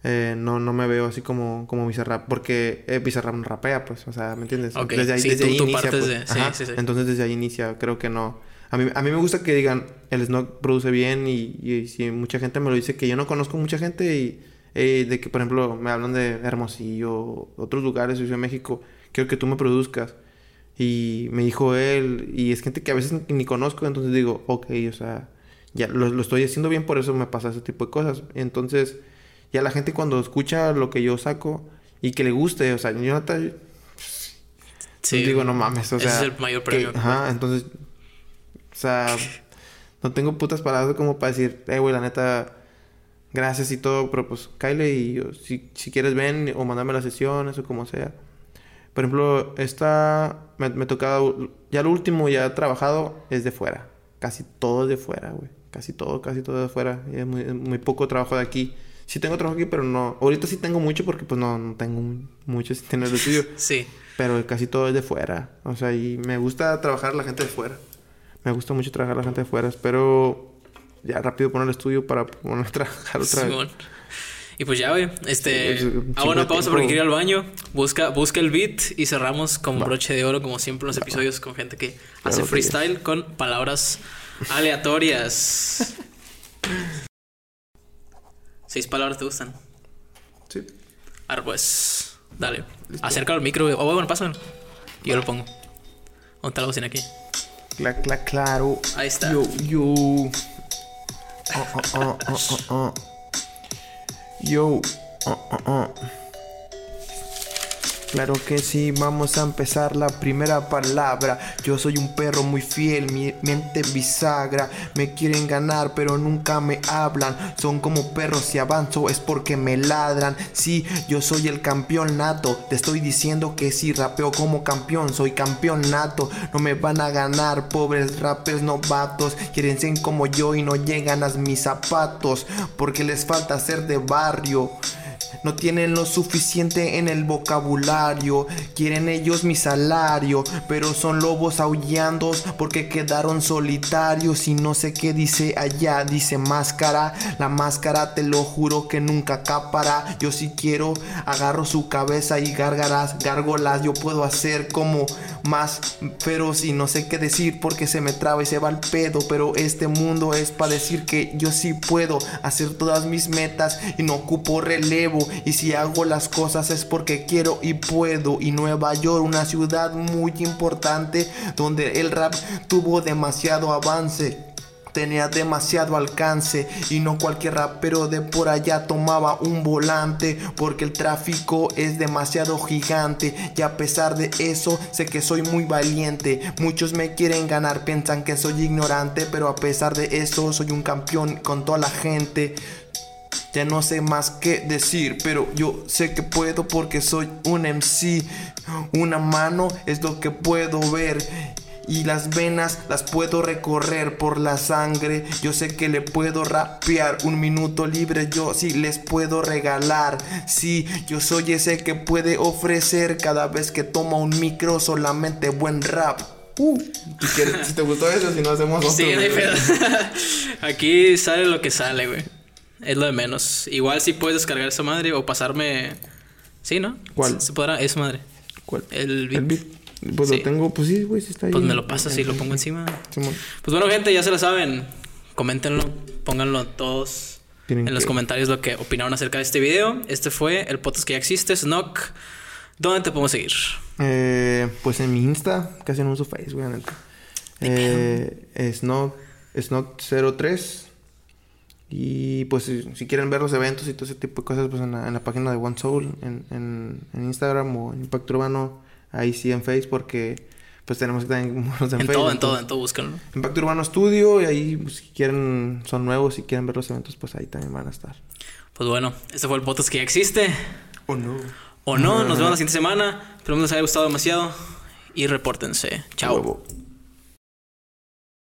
eh, no, no me veo así como, como Bizarrap, porque eh, Bizarrap no rapea, pues, o sea, ¿me entiendes? Ok, Desde ahí, sí, desde tú- ahí tú inicia, pues. de- sí, Ajá, sí, sí. Entonces desde ahí inicia, creo que no. A mí, a mí me gusta que digan, el Snock produce bien y, y si mucha gente me lo dice, que yo no conozco mucha gente y eh, de que, por ejemplo, me hablan de Hermosillo, otros lugares, Ciudad de México, quiero que tú me produzcas. Y me dijo él, y es gente que a veces ni- ni conozco, entonces digo, ok, o sea, ya lo, lo estoy haciendo bien, por eso me pasa ese tipo de cosas. Entonces, ya la gente cuando escucha lo que yo saco y que le guste, o sea, yo no Sí. digo, no mames, o Ese sea. es el mayor que- premio. ajá, entonces. O sea, no tengo putas palabras como para decir, eh, güey, la neta, gracias y todo, pero pues, Kyle, y yo, si, si quieres ven o mandame las sesiones o como sea. Por ejemplo, esta me, me toca, ya lo último ya he trabajado es de fuera. Casi todo es de fuera, güey. Casi todo, casi todo de fuera. Y es muy, es muy poco trabajo de aquí. Sí tengo trabajo aquí, pero no. Ahorita sí tengo mucho porque pues no, no tengo mucho sin tener lo tuyo. Sí. Pero casi todo es de fuera. O sea, y me gusta trabajar la gente de fuera. Me gusta mucho trabajar la gente de fuera. Espero ya rápido poner el estudio para poner a trabajar otra vez. Simón. Y pues ya, güey. Este. Sí, es un ah, de pausa porque quiero ir al baño. Busca, busca el beat y cerramos con Va. broche de oro, como siempre en los episodios, con gente que hace que freestyle con palabras aleatorias. ¿Seis palabras te gustan? Sí. Ahora pues. Dale. Listo. Acércalo al micro. Oh, bueno. Y yo lo pongo. ¿Dónde está la bocina aquí? Cla, cla, claro. Ahí está. Yo, yo. Oh, oh, oh, oh, oh, oh. Yo. Oh, oh, oh. Claro que sí, vamos a empezar la primera palabra. Yo soy un perro muy fiel, mi mente bisagra. Me quieren ganar, pero nunca me hablan. Son como perros, si avanzo es porque me ladran. Sí, yo soy el campeón nato. Te estoy diciendo que sí, rapeo como campeón. Soy campeón nato. No me van a ganar, pobres rappers novatos. Quieren ser como yo y no llegan a mis zapatos. Porque les falta ser de barrio. No tienen lo suficiente en el vocabulario. Quieren ellos mi salario. Pero son lobos aullando porque quedaron solitarios. Y no sé qué dice allá. Dice máscara. La máscara te lo juro que nunca acapará. Yo si quiero agarro su cabeza y gárgaras, gárgolas. Yo puedo hacer como más feroz y no sé qué decir porque se me traba y se va el pedo. Pero este mundo es para decir que yo sí puedo hacer todas mis metas y no ocupo relevo. Y si hago las cosas es porque quiero y puedo. Y Nueva York, una ciudad muy importante donde el rap tuvo demasiado avance. tenía demasiado alcance y no cualquier rapero de por allá tomaba un volante porque el tráfico es demasiado gigante y a pesar de eso sé que soy muy valiente. Muchos me quieren ganar, piensan que soy ignorante, pero a pesar de eso soy un campeón con toda la gente. Ya no sé más qué decir, pero yo sé que puedo porque soy un MC. Una mano es lo que puedo ver. Y las venas las puedo recorrer por la sangre. Yo sé que le puedo rapear un minuto libre. Yo sí les puedo regalar. Sí, yo soy ese que puede ofrecer cada vez que toma un micro solamente buen rap. Uh, si, te gustó eso, si no hacemos otro. Sí, no hay pedo. Aquí sale lo que sale, güey. Es lo de menos. Igual si puedes descargar esa madre o pasarme. Sí, ¿no? ¿Cuál? Se, podrá, esa madre. ¿Cuál? El beat. El beat. Pues Sí. lo tengo, pues sí, güey, sí está ahí. Pues me lo pasas y lo pongo encima. Pues bueno, gente, ya se la saben. Coméntenlo, pónganlo todos Tienen en los que- comentarios lo que opinaron acerca de este video. Este fue el podcast que ya existe, Snock. ¿Dónde te podemos seguir? Eh, pues en mi Insta, casi no uso Facebook, la neta. Eh, Snog, Snog03. Y pues si, si quieren ver los eventos y todo ese tipo de cosas, pues en la, en la página de One Soul, en, en, en Instagram o en Impacto Urbano, ahí sí en Facebook, porque pues tenemos que tener monos en, En Facebook. todo, en todo, en todo, búscanlo. Impacto Urbano Studio, y ahí pues, si quieren, son nuevos, si quieren ver los eventos, pues ahí también van a estar. Pues bueno, este fue el podcast que ya existe. ¿O no? O no, nos vemos la siguiente semana. Esperemos les haya gustado demasiado. Y repórtense. Chao. Huevo.